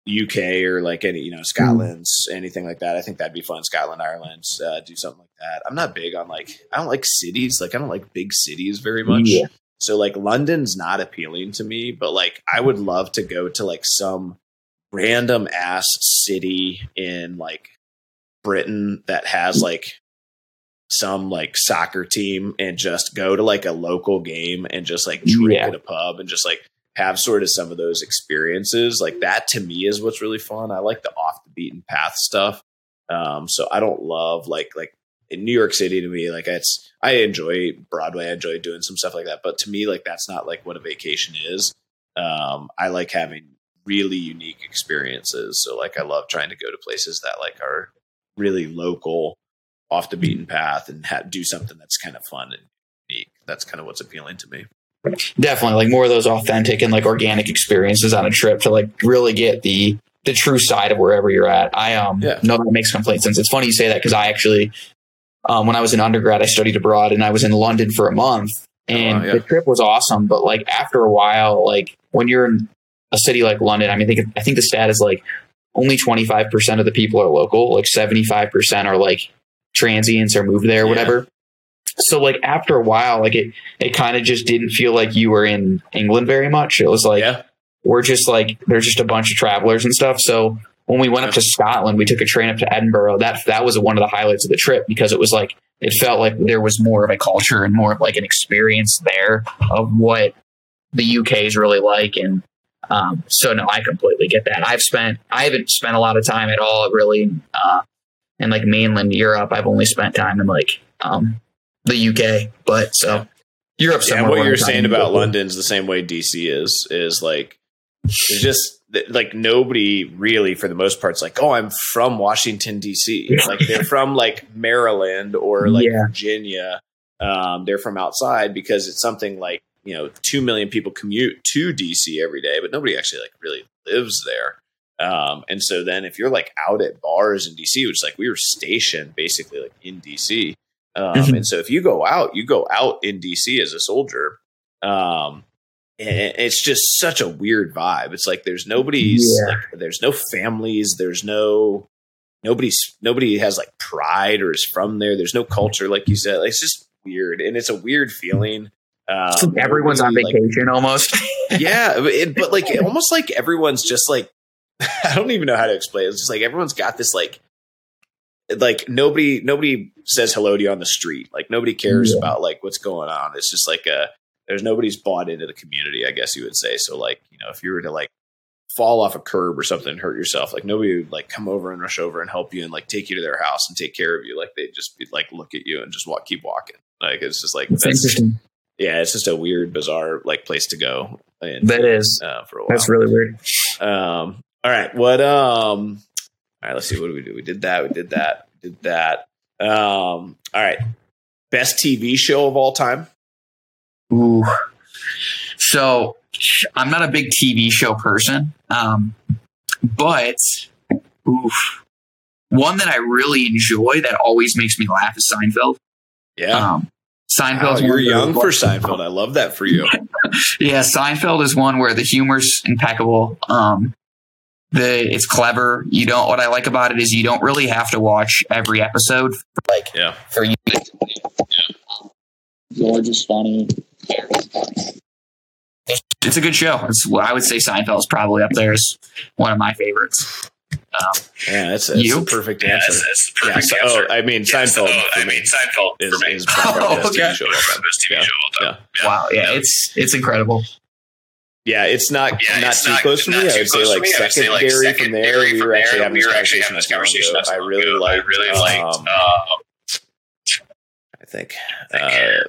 Speaker 1: UK or like any you know Scotland's mm. anything like that. I think that'd be fun. Scotland, Ireland, uh, do something like that. I'm not big on like I don't like cities. Like I don't like big cities very much. Yeah. So like London's not appealing to me, but like I would love to go to like some random ass city in like Britain that has like some like soccer team and just go to like a local game and just like drink
Speaker 2: Yeah.
Speaker 1: at a pub and just like have sort of some of those experiences. Like that to me is what's really fun. I like the off the beaten path stuff. Um, so I don't love like like in New York City to me, like it's I enjoy Broadway, I enjoy doing some stuff like that. But to me, like that's not like what a vacation is. Um, I like having really unique experiences. So like I love trying to go to places that like are really local, off the beaten path, and ha- do something that's kind of fun and unique. That's kind of what's appealing to me.
Speaker 2: definitely like more of those authentic and like organic experiences on a trip to like really get the the true side of wherever you're at. I um
Speaker 1: Yeah.
Speaker 2: know that makes complete sense. It's funny you say that because I actually um when I was in undergrad I studied abroad and I was in London for a month and
Speaker 1: wow, yeah.
Speaker 2: the trip was awesome. But like after a while, like when you're in a city like London, I mean I think I think the stat is like only 25% of the people are local, like 75% are like transients or moved there or
Speaker 1: Yeah.
Speaker 2: whatever. So like after a while, like it it kind of just didn't feel like you were in England very much. It was like
Speaker 1: yeah,
Speaker 2: we're just like there's just a bunch of travelers and stuff. So when we went up to Scotland, we took a train up to Edinburgh. That that was one of the highlights of the trip because it was like it felt like there was more of a culture and more of like an experience there of what the UK is really like. And um, so no, I completely get that. I've spent I haven't spent a lot of time at all really uh, in like mainland Europe. I've only spent time in like um, the UK, but so. Europe's
Speaker 1: yeah. What you're saying about. London's the same way DC is. Is like there's just like nobody really, for the most part, is like, oh, I'm from Washington D.C. like they're from like Maryland or like
Speaker 2: Yeah.
Speaker 1: Virginia. Um, they're from outside because it's something like you know two million people commute to DC every day, but nobody actually like really lives there. Um, and so then if you're like out at bars in DC, which like we were stationed basically like in DC. Um,
Speaker 2: Mhm.
Speaker 1: and so if you go out, you go out in DC as a soldier. Um, it's just such a weird vibe. It's like there's nobody's
Speaker 2: Yeah.
Speaker 1: like there's no families, there's no nobody's nobody has like pride or is from there. There's no culture, like you said. It's just weird, and it's a weird feeling. Um,
Speaker 2: like everyone's on
Speaker 1: nobody, like,
Speaker 2: vacation almost.
Speaker 1: yeah, but it, but like almost like everyone's just like I don't even know how to explain. it. It's just like everyone's got this like like nobody nobody says hello to you on the street. Like nobody cares
Speaker 2: Yeah.
Speaker 1: about like what's going on. It's just like a there's nobody's bought into the community. I guess you would say. So like you know if you were to like fall off a curb or something and hurt yourself, like nobody would like come over and rush over and help you and like take you to their house and take care of you. Like they'd just be like look at you and just walk keep walking. Like it's just like
Speaker 2: It's
Speaker 1: that's,
Speaker 2: interesting.
Speaker 1: yeah, it's just a weird, bizarre like place to go. And,
Speaker 2: That is.
Speaker 1: uh, for a while.
Speaker 2: That's really weird.
Speaker 1: Um, all right. What, um, all right, let's see. What do we do? We did that. We did that. We did that. Um, all right. Best TV show of all time.
Speaker 2: Ooh. So I'm not a big TV show person, um, but oof, one that I really enjoy that always makes me laugh is Seinfeld.
Speaker 1: Yeah.
Speaker 2: Um,
Speaker 1: Wow, you're young for Seinfeld. I love that for you.
Speaker 2: Yeah, Seinfeld is one where the humor's impeccable. Um, the it's clever. You don't. What I like about it is you don't really have to watch every episode for like
Speaker 1: Yeah.
Speaker 2: for you. George is funny. It's a good show. It's I would say Seinfeld is probably up there as one of my favorites. Um,
Speaker 1: Yeah, that's, that's
Speaker 2: You?
Speaker 1: a perfect
Speaker 4: Yeah,
Speaker 1: answer.
Speaker 4: that's, that's the
Speaker 1: Yeah,
Speaker 4: perfect
Speaker 1: so-
Speaker 4: answer.
Speaker 1: oh, I mean,
Speaker 4: Yeah, so,
Speaker 1: Seinfeld.
Speaker 4: I mean, Seinfeld
Speaker 1: is,
Speaker 4: for me
Speaker 1: is by far the
Speaker 2: Oh,
Speaker 1: best
Speaker 2: okay.
Speaker 1: TV show of all time.
Speaker 4: best TV
Speaker 1: Yeah.
Speaker 4: show of. Yeah.
Speaker 2: wow, yeah, it's it's incredible.
Speaker 1: Yeah, it's not
Speaker 4: Yeah,
Speaker 1: not
Speaker 4: it's
Speaker 1: too
Speaker 4: not-
Speaker 1: close
Speaker 4: to
Speaker 1: me. I would say like
Speaker 4: me. I like,
Speaker 1: secondary from there.
Speaker 4: secondary
Speaker 1: We
Speaker 4: from
Speaker 1: were actually having
Speaker 4: We
Speaker 1: this conversation
Speaker 4: this conversation
Speaker 1: I really
Speaker 4: ago.
Speaker 1: liked.
Speaker 4: I really liked.
Speaker 1: um,
Speaker 4: um,
Speaker 1: I think
Speaker 4: uh,
Speaker 1: uh,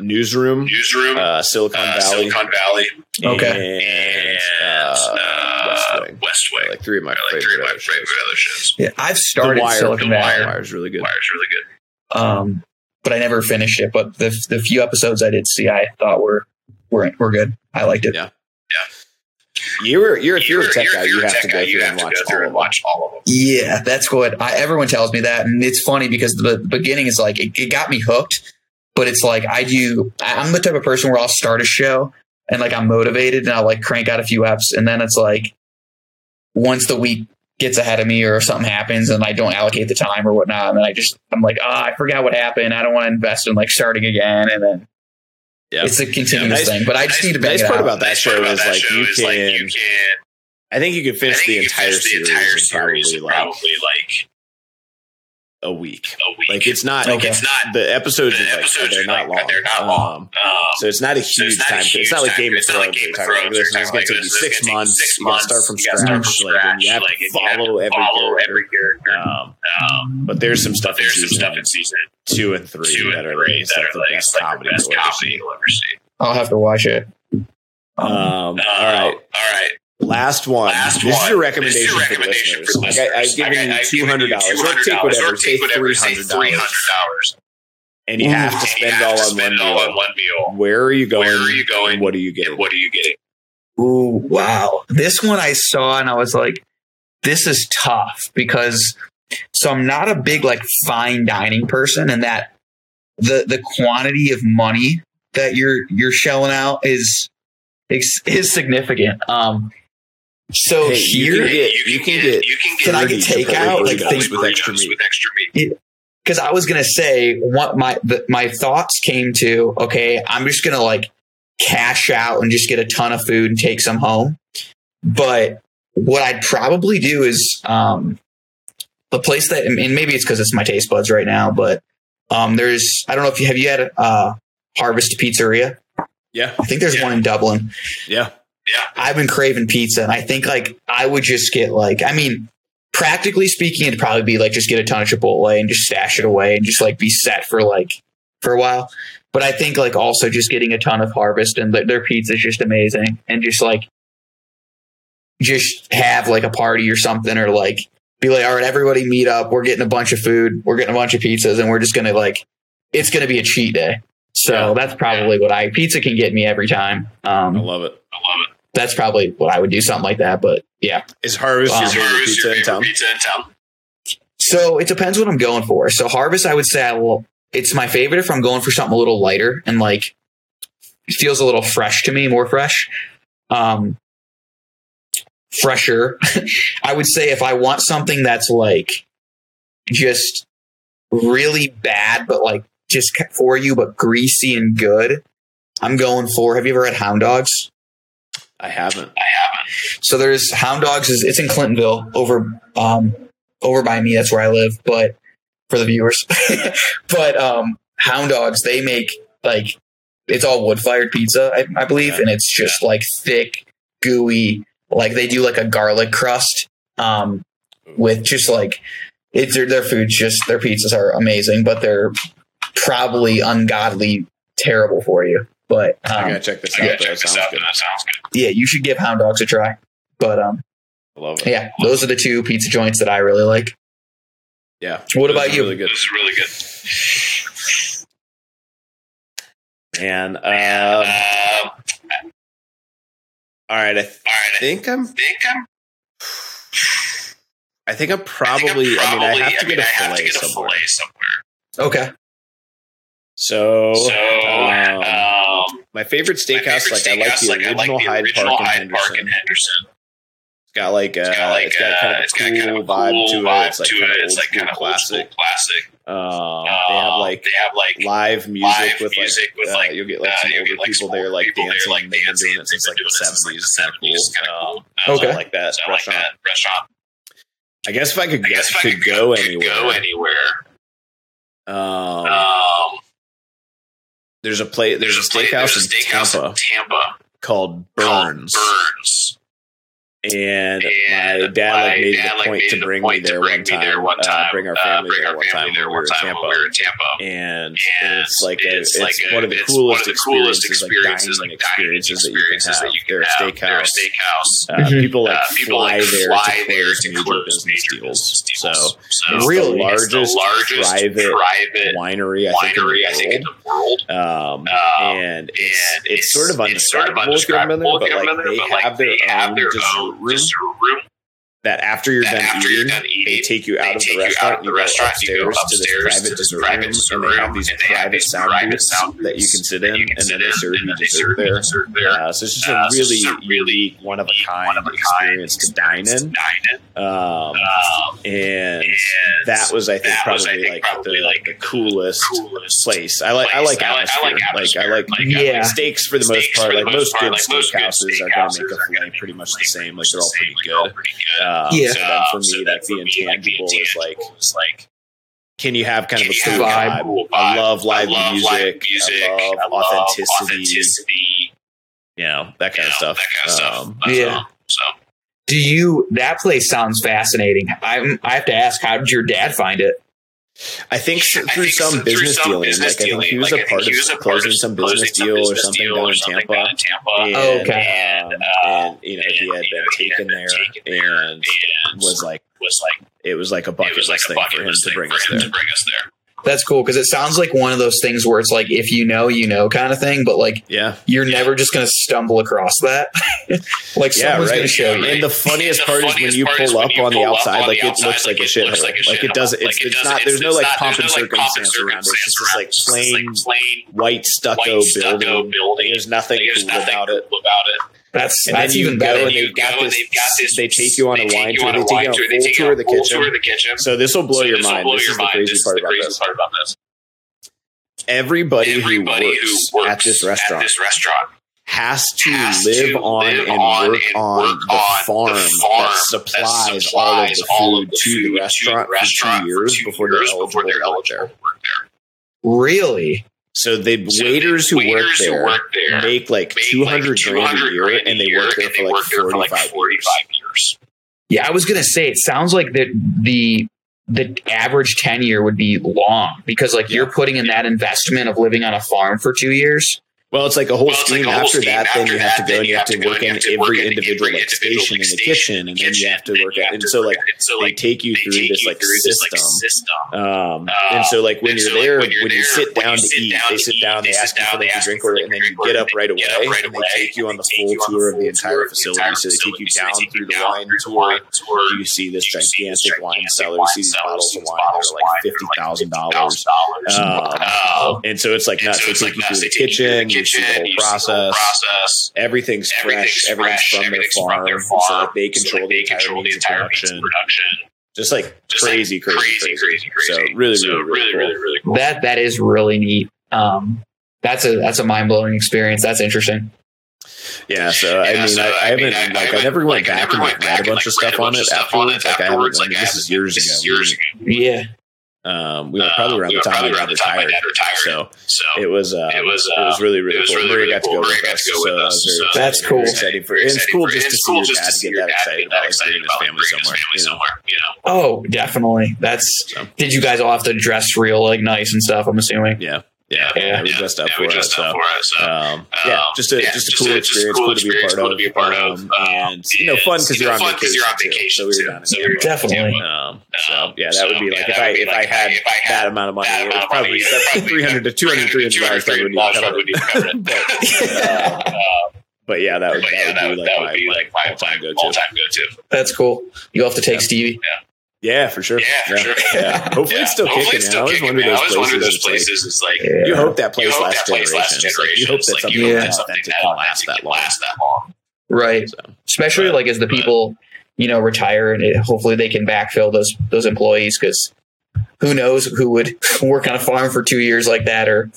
Speaker 1: Newsroom,
Speaker 4: Newsroom,
Speaker 1: uh, Silicon
Speaker 4: uh,
Speaker 1: Valley,
Speaker 4: Silicon Valley,
Speaker 2: Okay.
Speaker 1: and uh, West Wing.
Speaker 4: West Wing.
Speaker 1: Like three of my
Speaker 4: like
Speaker 1: favorite,
Speaker 4: three of my
Speaker 1: other shows.
Speaker 4: favorite other shows.
Speaker 2: Yeah, I've
Speaker 1: The
Speaker 2: started
Speaker 1: Wire,
Speaker 2: Silicon
Speaker 1: The
Speaker 2: Valley,
Speaker 1: Wire is really good.
Speaker 4: Wire's really good.
Speaker 2: um, but I never finished it. But the the few episodes I did see, I thought were were were good. I liked it.
Speaker 1: Yeah. You're you're if you're a tech
Speaker 4: You're-
Speaker 1: guy,
Speaker 4: if
Speaker 1: you
Speaker 4: you're
Speaker 1: have to go
Speaker 4: you
Speaker 1: through
Speaker 4: have
Speaker 1: and
Speaker 4: to
Speaker 1: watch
Speaker 4: go through
Speaker 1: all
Speaker 4: and
Speaker 1: of them.
Speaker 4: watch all of them.
Speaker 2: Yeah, that's what I, everyone tells me that, and it's funny because the, the beginning is like it, it got me hooked, but it's like I do. I- I'm the type of person where I'll start a show and like I'm motivated and I'll like crank out a few eps, and then it's like once the week gets ahead of me or if something happens and I don't allocate the time or whatnot, and then I just I'm like, ah, I forgot what happened. I don't want to invest in like starting again, and then
Speaker 1: Yeah.
Speaker 2: it's a continuous
Speaker 1: Yeah, nice-
Speaker 2: thing. But I just
Speaker 4: nice-
Speaker 2: need to bang
Speaker 1: nice
Speaker 2: it
Speaker 1: part
Speaker 2: out.
Speaker 1: about that
Speaker 4: Nice
Speaker 1: show
Speaker 4: about
Speaker 1: is
Speaker 4: that
Speaker 1: like
Speaker 4: show
Speaker 1: you
Speaker 4: is, like,
Speaker 1: can.
Speaker 4: you can
Speaker 1: I think you can
Speaker 4: I
Speaker 1: finish
Speaker 4: think
Speaker 1: the
Speaker 4: you can
Speaker 1: entire
Speaker 4: finish the
Speaker 1: series
Speaker 4: entire
Speaker 1: in
Speaker 4: series
Speaker 1: probably
Speaker 4: in
Speaker 1: like
Speaker 4: probably like
Speaker 1: a week.
Speaker 4: A week.
Speaker 1: Like it's not.
Speaker 2: Okay.
Speaker 4: it's not.
Speaker 1: The episodes
Speaker 4: The
Speaker 1: are like they're not
Speaker 4: like-
Speaker 1: long.
Speaker 4: they're not long.
Speaker 1: Um,
Speaker 4: Um,
Speaker 1: so it's not a huge
Speaker 4: it's not a
Speaker 1: time.
Speaker 4: huge
Speaker 1: It's not like Game of
Speaker 4: It's not like
Speaker 1: Thrones.
Speaker 4: Game
Speaker 1: Game
Speaker 4: of
Speaker 1: of
Speaker 4: Thrones.
Speaker 1: Thrones. It's
Speaker 4: It's
Speaker 1: going to
Speaker 4: like
Speaker 1: take you six months.
Speaker 4: six
Speaker 1: You got to
Speaker 4: months.
Speaker 1: start from
Speaker 4: You gotta start from
Speaker 1: scratch. Like, and you have
Speaker 4: like,
Speaker 1: to
Speaker 4: and you have
Speaker 1: follow
Speaker 4: to
Speaker 1: every
Speaker 4: follow
Speaker 1: character.
Speaker 4: every character.
Speaker 1: Um,
Speaker 4: Um,
Speaker 1: but there's some stuff in
Speaker 4: there's some
Speaker 1: season
Speaker 4: stuff in season
Speaker 1: two and three
Speaker 4: two
Speaker 1: that
Speaker 4: and
Speaker 1: are
Speaker 4: three
Speaker 1: like,
Speaker 4: that are
Speaker 1: the best comedy
Speaker 4: the best
Speaker 1: you'll ever
Speaker 4: comedy
Speaker 1: see.
Speaker 4: you'll ever see.
Speaker 2: I'll have to watch it.
Speaker 1: Um, all
Speaker 4: Uh,
Speaker 1: right.
Speaker 4: all right.
Speaker 1: Last one.
Speaker 4: Last
Speaker 1: this
Speaker 4: one.
Speaker 1: is your recommendation,
Speaker 4: This is your
Speaker 1: for listeners.
Speaker 4: for
Speaker 1: Like,
Speaker 4: listeners.
Speaker 1: I, I've given
Speaker 4: Like,
Speaker 1: you
Speaker 4: I've
Speaker 1: two
Speaker 4: given
Speaker 1: hundred
Speaker 4: you
Speaker 1: dollars, or
Speaker 4: $200,
Speaker 1: take
Speaker 4: or
Speaker 1: whatever,
Speaker 4: take
Speaker 1: say
Speaker 4: whatever,
Speaker 1: three
Speaker 4: say
Speaker 1: hundred
Speaker 4: three
Speaker 1: dollars,
Speaker 4: hundred dollars,
Speaker 1: and you have to spend
Speaker 4: have
Speaker 1: all
Speaker 4: to
Speaker 1: on
Speaker 4: spend
Speaker 1: one
Speaker 4: all on
Speaker 1: meal.
Speaker 4: one meal.
Speaker 1: Where are you going?
Speaker 4: Where are you going?
Speaker 1: and What are you getting?
Speaker 4: And what are you getting?
Speaker 2: Ooh, wow. This one I saw and I was like, this is tough because so I'm not a big like fine dining person and that the the quantity of money that you're you're shelling out is is, is significant. Um so
Speaker 1: Hey, you
Speaker 2: here
Speaker 1: can get- you can get
Speaker 4: you can get
Speaker 2: Can I get takeout? Like, things
Speaker 1: with extra meat.
Speaker 4: with extra meat.
Speaker 2: because I was gonna say what my the, my thoughts came to. Okay, I'm just gonna like cash out and just get a ton of food and take some home. But what I'd probably do is um, the place that and maybe it's because it's my taste buds right now, but um, there's I don't know if you have you had uh, Harvest Pizzeria.
Speaker 1: Yeah,
Speaker 2: I think there's
Speaker 4: Yeah.
Speaker 2: one in Dublin.
Speaker 1: yeah.
Speaker 2: I've been craving pizza, and I think like I would just get like I mean, practically speaking, it'd probably be like just get a ton of Chipotle and just stash it away and just like be set for like for a while. But I think like also just getting a ton of Harvest and their, pizza is just amazing, and just like just have like a party or something, or like be like, all right, everybody meet up. We're getting a bunch of food. We're getting a bunch of pizzas, and we're just gonna like it's gonna be a cheat day. So
Speaker 1: Yeah.
Speaker 2: that's probably what I pizza can get me every time. Um,
Speaker 1: I love it.
Speaker 4: I love it.
Speaker 2: that's probably what I would do, something like that. But yeah.
Speaker 1: Is Harvest
Speaker 2: Um,
Speaker 1: your favorite pizza
Speaker 4: your
Speaker 1: in
Speaker 4: favorite
Speaker 1: town?
Speaker 4: Pizza in town.
Speaker 2: So it depends what I'm going for. So Harvest, I would say I will. It's my favorite if I'm going for something a little lighter and like feels a little fresh to me, more fresh, um, fresher. I would say if I want something that's like just really bad, but like just for you, but greasy and good. I'm going for. Have you ever had Hounddog's?
Speaker 1: I haven't.
Speaker 4: I haven't.
Speaker 2: So there's Hounddog's is it's in Clintonville over um over by me. That's where I live. But for the viewers, but um Hounddog's they make like it's all wood fired pizza, I, I believe,
Speaker 1: Yeah.
Speaker 2: and it's just like thick, gooey. Like they do like a garlic crust um with just like it's their their food's just their pizzas are amazing, but they're probably ungodly terrible for you. But
Speaker 1: I
Speaker 2: um,
Speaker 1: gotta check this
Speaker 4: I
Speaker 1: out. though.
Speaker 4: check this
Speaker 1: sounds
Speaker 4: out.
Speaker 1: good.
Speaker 4: That sounds good.
Speaker 2: yeah, you should give Hounddog's a try. But um,
Speaker 1: I love it.
Speaker 2: yeah, those are the two pizza joints that I really like.
Speaker 1: Yeah.
Speaker 2: What about
Speaker 1: are
Speaker 2: you?
Speaker 1: Really good.
Speaker 4: This is really good.
Speaker 1: And um,
Speaker 4: Uh,
Speaker 1: all right, I
Speaker 4: all right. I
Speaker 1: think I'm.
Speaker 4: think I'm
Speaker 1: I think I'm
Speaker 4: I I'm
Speaker 1: probably. I mean, I have to
Speaker 4: mean,
Speaker 1: get a
Speaker 4: I have
Speaker 1: fillet
Speaker 4: to get a
Speaker 1: somewhere.
Speaker 4: fillet somewhere.
Speaker 2: Okay.
Speaker 1: So,
Speaker 4: So,
Speaker 1: um,
Speaker 4: um,
Speaker 1: my favorite
Speaker 4: my
Speaker 1: steakhouse,
Speaker 4: favorite
Speaker 1: like I like the
Speaker 4: steakhouse,
Speaker 1: original
Speaker 4: like, I like the
Speaker 1: Hyde
Speaker 4: original
Speaker 1: Park in
Speaker 4: Hyde
Speaker 1: Henderson.
Speaker 4: Park in Henderson.
Speaker 1: It's got like, uh,
Speaker 4: It's got like
Speaker 1: it's got kind of
Speaker 4: uh,
Speaker 1: a
Speaker 4: it's
Speaker 1: cool
Speaker 4: kind of a
Speaker 1: vibe
Speaker 4: cool
Speaker 1: to it.
Speaker 4: vibe
Speaker 1: It's like
Speaker 4: to
Speaker 1: kind
Speaker 4: it.
Speaker 1: of
Speaker 4: It's
Speaker 1: old
Speaker 4: like
Speaker 1: school
Speaker 4: kind of school
Speaker 1: classic.
Speaker 4: classic.
Speaker 1: Um,
Speaker 4: Uh,
Speaker 1: they have like
Speaker 4: they have like
Speaker 1: live music
Speaker 4: live
Speaker 1: with
Speaker 4: music
Speaker 1: like,
Speaker 4: with,
Speaker 1: uh,
Speaker 4: like,
Speaker 1: you'll get like
Speaker 4: uh,
Speaker 1: some
Speaker 4: you'll
Speaker 1: older
Speaker 4: get, like,
Speaker 1: people there like
Speaker 4: people there,
Speaker 1: dancing.
Speaker 4: like,
Speaker 1: They've
Speaker 4: dancing.
Speaker 1: doing it since
Speaker 4: They've
Speaker 1: like
Speaker 4: been doing it since, like,
Speaker 1: seventies.
Speaker 4: the
Speaker 1: kind of
Speaker 4: 70s. It's kinda
Speaker 1: cool.
Speaker 4: cool.
Speaker 1: Um,
Speaker 2: Okay.
Speaker 1: so I like that
Speaker 4: So I like
Speaker 1: restaurant.
Speaker 4: that restaurant.
Speaker 1: I guess if I could,
Speaker 4: I guess if I
Speaker 1: could
Speaker 4: could
Speaker 1: go anywhere,
Speaker 4: go anywhere.
Speaker 1: um,
Speaker 4: Um,
Speaker 1: there's a place. There's, a
Speaker 4: place-
Speaker 1: steakhouse
Speaker 4: there's a
Speaker 1: in Tampa
Speaker 4: in Tampa
Speaker 1: called
Speaker 4: called
Speaker 1: Bern's,
Speaker 4: Bern's.
Speaker 1: And,
Speaker 4: And
Speaker 1: my dad like made
Speaker 4: dad,
Speaker 1: the
Speaker 4: like,
Speaker 1: point
Speaker 4: made
Speaker 1: to
Speaker 4: the
Speaker 1: bring
Speaker 4: point
Speaker 1: me
Speaker 4: to
Speaker 1: there
Speaker 4: bring
Speaker 1: one
Speaker 4: me
Speaker 1: time.
Speaker 4: there one
Speaker 1: uh, bring our
Speaker 4: uh,
Speaker 1: family
Speaker 4: bring
Speaker 1: there
Speaker 4: our
Speaker 1: one time
Speaker 4: family
Speaker 1: when
Speaker 4: there
Speaker 1: we
Speaker 4: one
Speaker 1: were in
Speaker 4: time when
Speaker 1: Tampa.
Speaker 4: we were in Tampa.
Speaker 1: and
Speaker 4: And
Speaker 1: it's like a,
Speaker 4: it's
Speaker 1: it's,
Speaker 4: like a-
Speaker 1: one of the
Speaker 4: it's
Speaker 1: coolest
Speaker 4: one of the coolest
Speaker 1: experiences, like
Speaker 4: experiences,
Speaker 1: dining
Speaker 4: like dining
Speaker 1: experiences that you can
Speaker 4: experiences
Speaker 1: have.
Speaker 4: that you can have.
Speaker 1: They're a
Speaker 4: They're a
Speaker 1: steakhouse.
Speaker 4: steakhouse.
Speaker 1: Uh,
Speaker 2: Mhm.
Speaker 1: people like
Speaker 4: Uh, people
Speaker 1: fly
Speaker 4: like
Speaker 1: there
Speaker 4: fly
Speaker 1: to
Speaker 4: there
Speaker 1: close
Speaker 4: to
Speaker 1: major
Speaker 4: close
Speaker 1: business
Speaker 4: major
Speaker 1: deals.
Speaker 4: business
Speaker 1: So
Speaker 4: deals. So
Speaker 1: it's
Speaker 2: Really?
Speaker 1: the largest,
Speaker 4: largest
Speaker 1: private,
Speaker 4: private
Speaker 1: winery I think in the world.
Speaker 4: the world.
Speaker 1: And it's, sort of
Speaker 4: it's sort of
Speaker 1: undescribable if you haven't been there, but like they
Speaker 4: there, but, like,
Speaker 1: have their
Speaker 4: they have
Speaker 1: own
Speaker 4: their
Speaker 1: dessert
Speaker 4: own
Speaker 1: room?
Speaker 4: dessert room
Speaker 1: that after you're
Speaker 4: that
Speaker 1: done
Speaker 4: after
Speaker 1: eating,
Speaker 4: you're done
Speaker 1: they take you out of the restaurant.
Speaker 4: of the
Speaker 1: you go
Speaker 4: restaurant, you go
Speaker 1: upstairs to this
Speaker 4: upstairs
Speaker 1: private dessert
Speaker 4: private
Speaker 1: room, and they have these private sound booths that you can sit in, and then they serve you dessert there.
Speaker 4: dessert there.
Speaker 1: Uh, so it's just
Speaker 4: Uh,
Speaker 1: a really
Speaker 4: a really
Speaker 1: one of a kind
Speaker 4: of
Speaker 1: experience to dine in. Um,
Speaker 4: Um,
Speaker 1: and that was, I think, probably like the, coolest
Speaker 4: coolest
Speaker 1: place. I like, I like atmosphere. Like, I like
Speaker 2: Yeah.
Speaker 1: steaks for the most part. Like
Speaker 4: most
Speaker 1: good
Speaker 4: like most good
Speaker 1: steakhouses are going to make a
Speaker 4: are
Speaker 1: fillet
Speaker 4: gonna
Speaker 1: pretty much the same. Like they're all pretty
Speaker 4: same. Like, they're all
Speaker 1: good. Um,
Speaker 2: yeah.
Speaker 1: So then for me,
Speaker 4: so
Speaker 1: like,
Speaker 4: for
Speaker 1: the,
Speaker 4: me intangible like, the,
Speaker 1: intangible is like, can you have kind of a cool
Speaker 2: vibe?
Speaker 1: vibe? I love live
Speaker 4: I love
Speaker 1: music.
Speaker 4: music.
Speaker 1: I love,
Speaker 4: I love
Speaker 1: authenticity.
Speaker 4: authenticity.
Speaker 1: You know that kind
Speaker 4: you know,
Speaker 1: of
Speaker 4: stuff. Kind of
Speaker 1: um,
Speaker 4: stuff.
Speaker 2: yeah.
Speaker 4: So.
Speaker 2: Do you? That place sounds fascinating. I'm, I have to ask, how did your dad find it?
Speaker 1: I think through
Speaker 4: I think
Speaker 1: some, business,
Speaker 4: some
Speaker 1: dealing.
Speaker 4: business
Speaker 1: like,
Speaker 4: dealing. I think he was
Speaker 1: like,
Speaker 4: a part of closing, some business
Speaker 1: deal or something,
Speaker 4: deal
Speaker 1: down,
Speaker 4: or something down in Tampa.
Speaker 1: And,
Speaker 2: oh, okay.
Speaker 4: And,
Speaker 1: and, you know,
Speaker 4: and, he had been
Speaker 1: uh,
Speaker 4: taken there,
Speaker 1: and, was like,
Speaker 4: was like,
Speaker 1: it was like a bucket list thing, for him to bring us there.
Speaker 2: That's cool because it sounds like one of those things where it's like if you know, you know kind of thing, but like
Speaker 1: yeah,
Speaker 2: you're never just gonna stumble across that. like
Speaker 1: yeah,
Speaker 2: someone's
Speaker 1: right.
Speaker 2: gonna show you.
Speaker 1: And the funniest
Speaker 4: the
Speaker 1: part
Speaker 4: funniest is when you pull, up, on the outside,
Speaker 1: like
Speaker 4: it looks like, like,
Speaker 1: like a
Speaker 4: shithole. Like it
Speaker 1: does it's,
Speaker 4: it's,
Speaker 1: it's,
Speaker 4: not there's no like pomp and
Speaker 1: circumstance around it. It's just like plain white stucco building. There's nothing cool about it.
Speaker 2: That's
Speaker 1: and
Speaker 2: that's even better.
Speaker 1: They've got this.
Speaker 4: They've got this.
Speaker 1: They take you on a wine tour. They take you on a full tour of the kitchen. So this will blow
Speaker 4: so
Speaker 1: your mind.
Speaker 4: Blow
Speaker 1: this
Speaker 4: your
Speaker 1: is
Speaker 4: mind.
Speaker 1: the crazy,
Speaker 4: this
Speaker 1: part,
Speaker 4: the crazy part, about this.
Speaker 1: Everybody,
Speaker 4: Everybody
Speaker 1: who, works
Speaker 4: who,
Speaker 1: works at this restaurant, at
Speaker 4: this restaurant
Speaker 1: has to,
Speaker 4: has
Speaker 1: live,
Speaker 4: to
Speaker 1: on
Speaker 4: live
Speaker 1: and work,
Speaker 4: and
Speaker 1: on, the
Speaker 4: the
Speaker 1: farm that supplies,
Speaker 4: that supplies all of the food, to the restaurant,
Speaker 1: for two years, before, they're
Speaker 4: before they're eligible to work there.
Speaker 2: Really?
Speaker 1: So the
Speaker 4: so
Speaker 1: waiters,
Speaker 4: the
Speaker 1: who,
Speaker 4: waiters work
Speaker 1: there who
Speaker 4: work there
Speaker 1: make like two hundred like grand a year, and they work there, for, like,
Speaker 4: there for like forty-five
Speaker 1: years.
Speaker 2: Yeah, I was gonna say it sounds like that the the average tenure would be long because like
Speaker 1: yeah.
Speaker 2: you're putting in that investment of living on a farm for two years
Speaker 1: well, it's like a whole
Speaker 4: well, scheme like a whole
Speaker 1: after
Speaker 4: scheme
Speaker 1: that.
Speaker 4: After then
Speaker 1: you have to
Speaker 4: go and you have to work in every individual like station in the kitchen, and
Speaker 1: then
Speaker 4: you have to work. And so like they take you through this like
Speaker 1: system. Um,
Speaker 4: um,
Speaker 1: and so like when you're there,
Speaker 4: when
Speaker 1: you sit down to eat, they sit down,
Speaker 4: they
Speaker 1: ask you for like
Speaker 4: a
Speaker 1: drink
Speaker 4: or
Speaker 1: and then you get up right away, and they take you on the full tour of the entire facility. So they take you down through the wine tour. You see this gigantic wine cellar. You see these bottles of wine that are like fifty thousand dollars. Um. And so it's like not,
Speaker 4: So it's like nuts. They
Speaker 1: the kitchen, you see the whole process.
Speaker 4: Everything's,
Speaker 1: everything's fresh.
Speaker 4: Everything's, from,
Speaker 1: everything's
Speaker 4: their
Speaker 1: from, their farm. So like they control,
Speaker 4: so
Speaker 1: like
Speaker 4: they the,
Speaker 1: entire, the
Speaker 4: entire
Speaker 1: production.
Speaker 4: production.
Speaker 1: Just like
Speaker 4: Just
Speaker 1: crazy,
Speaker 4: like
Speaker 1: crazy,
Speaker 4: crazy, crazy, crazy, So
Speaker 1: really,
Speaker 4: so
Speaker 1: really, really,
Speaker 4: really,
Speaker 1: cool.
Speaker 4: really, really, cool.
Speaker 2: That that is really neat. Um, that's a that's a mind blowing experience. That's interesting.
Speaker 1: Yeah, so
Speaker 4: yeah, I
Speaker 1: mean,
Speaker 4: so,
Speaker 1: I, I, haven't like I,
Speaker 4: I
Speaker 1: never went
Speaker 4: like,
Speaker 1: back and like, read a bunch of stuff on it afterwards. Like,
Speaker 4: like,
Speaker 1: this is years ago.
Speaker 2: Yeah,
Speaker 1: um, we were
Speaker 2: uh,
Speaker 1: probably around, uh,
Speaker 4: we
Speaker 1: the, time
Speaker 4: probably around the time
Speaker 1: retired, my
Speaker 4: dad retired.
Speaker 1: So,
Speaker 4: so
Speaker 1: it was uh,
Speaker 4: it was uh,
Speaker 1: it was really uh,
Speaker 4: really, was
Speaker 1: cool.
Speaker 4: really, really
Speaker 1: got
Speaker 4: cool.
Speaker 1: Maria
Speaker 4: got to go
Speaker 1: so
Speaker 4: with us. So
Speaker 2: that's cool.
Speaker 1: Very for,
Speaker 4: and
Speaker 1: it's cool just to see your dad get that excited about
Speaker 4: excited
Speaker 1: his family
Speaker 4: somewhere. His family
Speaker 1: you know?
Speaker 4: somewhere you know?
Speaker 2: Oh, definitely. That's.
Speaker 1: So.
Speaker 2: Did you guys all have to dress real like nice and stuff? I'm assuming.
Speaker 1: Yeah yeah,
Speaker 2: yeah,
Speaker 1: we dressed up, for, it, so, um, yeah, just a
Speaker 4: yeah,
Speaker 1: just a cool
Speaker 4: just
Speaker 1: experience,
Speaker 4: cool,
Speaker 1: cool to be a part,
Speaker 4: cool
Speaker 1: of,
Speaker 4: be a part um, of,
Speaker 1: um, and you know, fun because you're, on
Speaker 4: vacation. You're on
Speaker 1: vacation too, so we were down
Speaker 4: so we
Speaker 2: definitely.
Speaker 1: Um, so yeah, that would be like if I if I had that amount of money, it was probably three hundred to two hundred three hundred dollars that would be covered.
Speaker 4: Um,
Speaker 1: but yeah, that would, be like my,
Speaker 4: like my
Speaker 1: all-time go-to.
Speaker 2: That's cool. You'll have to take Stevie.
Speaker 1: Yeah. Yeah, for sure.
Speaker 4: Yeah, for yeah. sure.
Speaker 1: Yeah. Hopefully it's still
Speaker 4: Hopefully
Speaker 1: kicking.
Speaker 4: It's still
Speaker 1: I always
Speaker 4: kicking,
Speaker 1: wonder those places. I
Speaker 4: always. It's like,
Speaker 1: you hope that place,
Speaker 4: hope
Speaker 1: last,
Speaker 4: that place
Speaker 1: generation. You hope that something,
Speaker 4: you that something that
Speaker 1: lasts that long.
Speaker 4: Last that long.
Speaker 2: Right.
Speaker 1: So,
Speaker 2: Especially
Speaker 1: but,
Speaker 2: like as the people, you know, retire and it, hopefully they can backfill those those employees because who knows who would work on a farm for two years like that or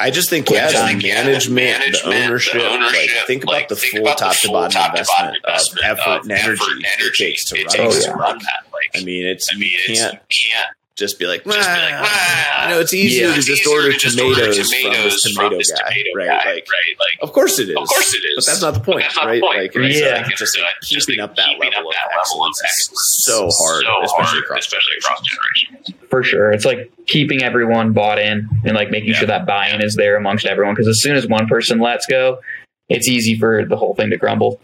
Speaker 1: I just think, yeah, just
Speaker 2: think,
Speaker 1: management, yeah, the
Speaker 4: management,
Speaker 1: ownership,
Speaker 4: the ownership
Speaker 1: like, think
Speaker 4: like, about
Speaker 1: the
Speaker 4: think
Speaker 1: full
Speaker 4: about
Speaker 1: top the
Speaker 4: to
Speaker 1: bottom
Speaker 4: top investment, to bottom
Speaker 1: investment of effort,
Speaker 4: of
Speaker 1: and, energy
Speaker 4: effort and energy it
Speaker 1: takes to,
Speaker 4: it
Speaker 1: run,
Speaker 4: takes to oh, run, that. Like,
Speaker 1: I mean, it's
Speaker 4: I mean,
Speaker 1: you can't, it's,
Speaker 4: you can't
Speaker 1: just be like,
Speaker 4: just be like ah.
Speaker 1: you know, it's easier
Speaker 2: yeah,
Speaker 1: to just,
Speaker 4: easier
Speaker 1: order,
Speaker 4: to just
Speaker 1: tomatoes from this tomato,
Speaker 4: from this
Speaker 1: guy,
Speaker 4: tomato
Speaker 1: right?
Speaker 4: guy.
Speaker 1: Like,
Speaker 4: right? Like,
Speaker 1: of course it is,
Speaker 4: of course it is,
Speaker 1: but that's not the point,
Speaker 4: not
Speaker 1: right?
Speaker 4: The point,
Speaker 1: like,
Speaker 4: right?
Speaker 2: yeah,
Speaker 1: like, just, like,
Speaker 4: just
Speaker 1: keeping up that,
Speaker 4: keeping
Speaker 1: level,
Speaker 4: up that of level of
Speaker 1: excellence, so hard,
Speaker 4: so
Speaker 1: especially,
Speaker 4: hard
Speaker 1: across
Speaker 4: especially across generations.
Speaker 2: For sure, it's like keeping everyone bought in and like making
Speaker 1: yeah.
Speaker 2: sure that buy-in is there amongst everyone. Because as soon as one person lets go, it's easy for the whole thing to crumble.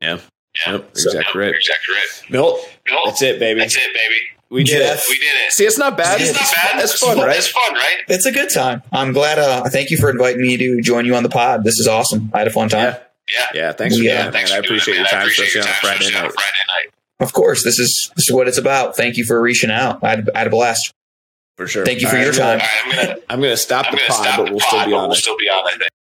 Speaker 1: Yeah.
Speaker 4: Yeah, yep, so,
Speaker 1: exactly right.
Speaker 4: Exactly right.
Speaker 1: Milt,
Speaker 4: Milt,
Speaker 1: that's it, baby.
Speaker 4: That's it, baby.
Speaker 1: We did
Speaker 2: Jeff.
Speaker 1: it.
Speaker 4: We did it.
Speaker 1: See, it's not bad.
Speaker 4: It's, it's not bad.
Speaker 1: It's, fun, right?
Speaker 4: It's fun, right?
Speaker 2: It's a good time. I'm glad. Uh, thank you for inviting me to join you on the pod. This is awesome. I had a fun time.
Speaker 1: Yeah. Yeah. Thanks.
Speaker 2: Yeah.
Speaker 1: For
Speaker 4: thanks. For I appreciate your time, especially on Friday
Speaker 1: night.
Speaker 4: Friday night.
Speaker 2: Of course. This is this is what it's about. Thank you for reaching out. I had, I had a blast.
Speaker 1: For sure.
Speaker 2: Thank you for your time.
Speaker 4: I'm gonna,
Speaker 1: I'm gonna stop
Speaker 4: I'm
Speaker 1: the
Speaker 4: gonna
Speaker 1: pod,
Speaker 4: stop
Speaker 1: but we'll
Speaker 4: pod,
Speaker 1: still
Speaker 4: be
Speaker 1: on.
Speaker 4: We'll still be on. I think.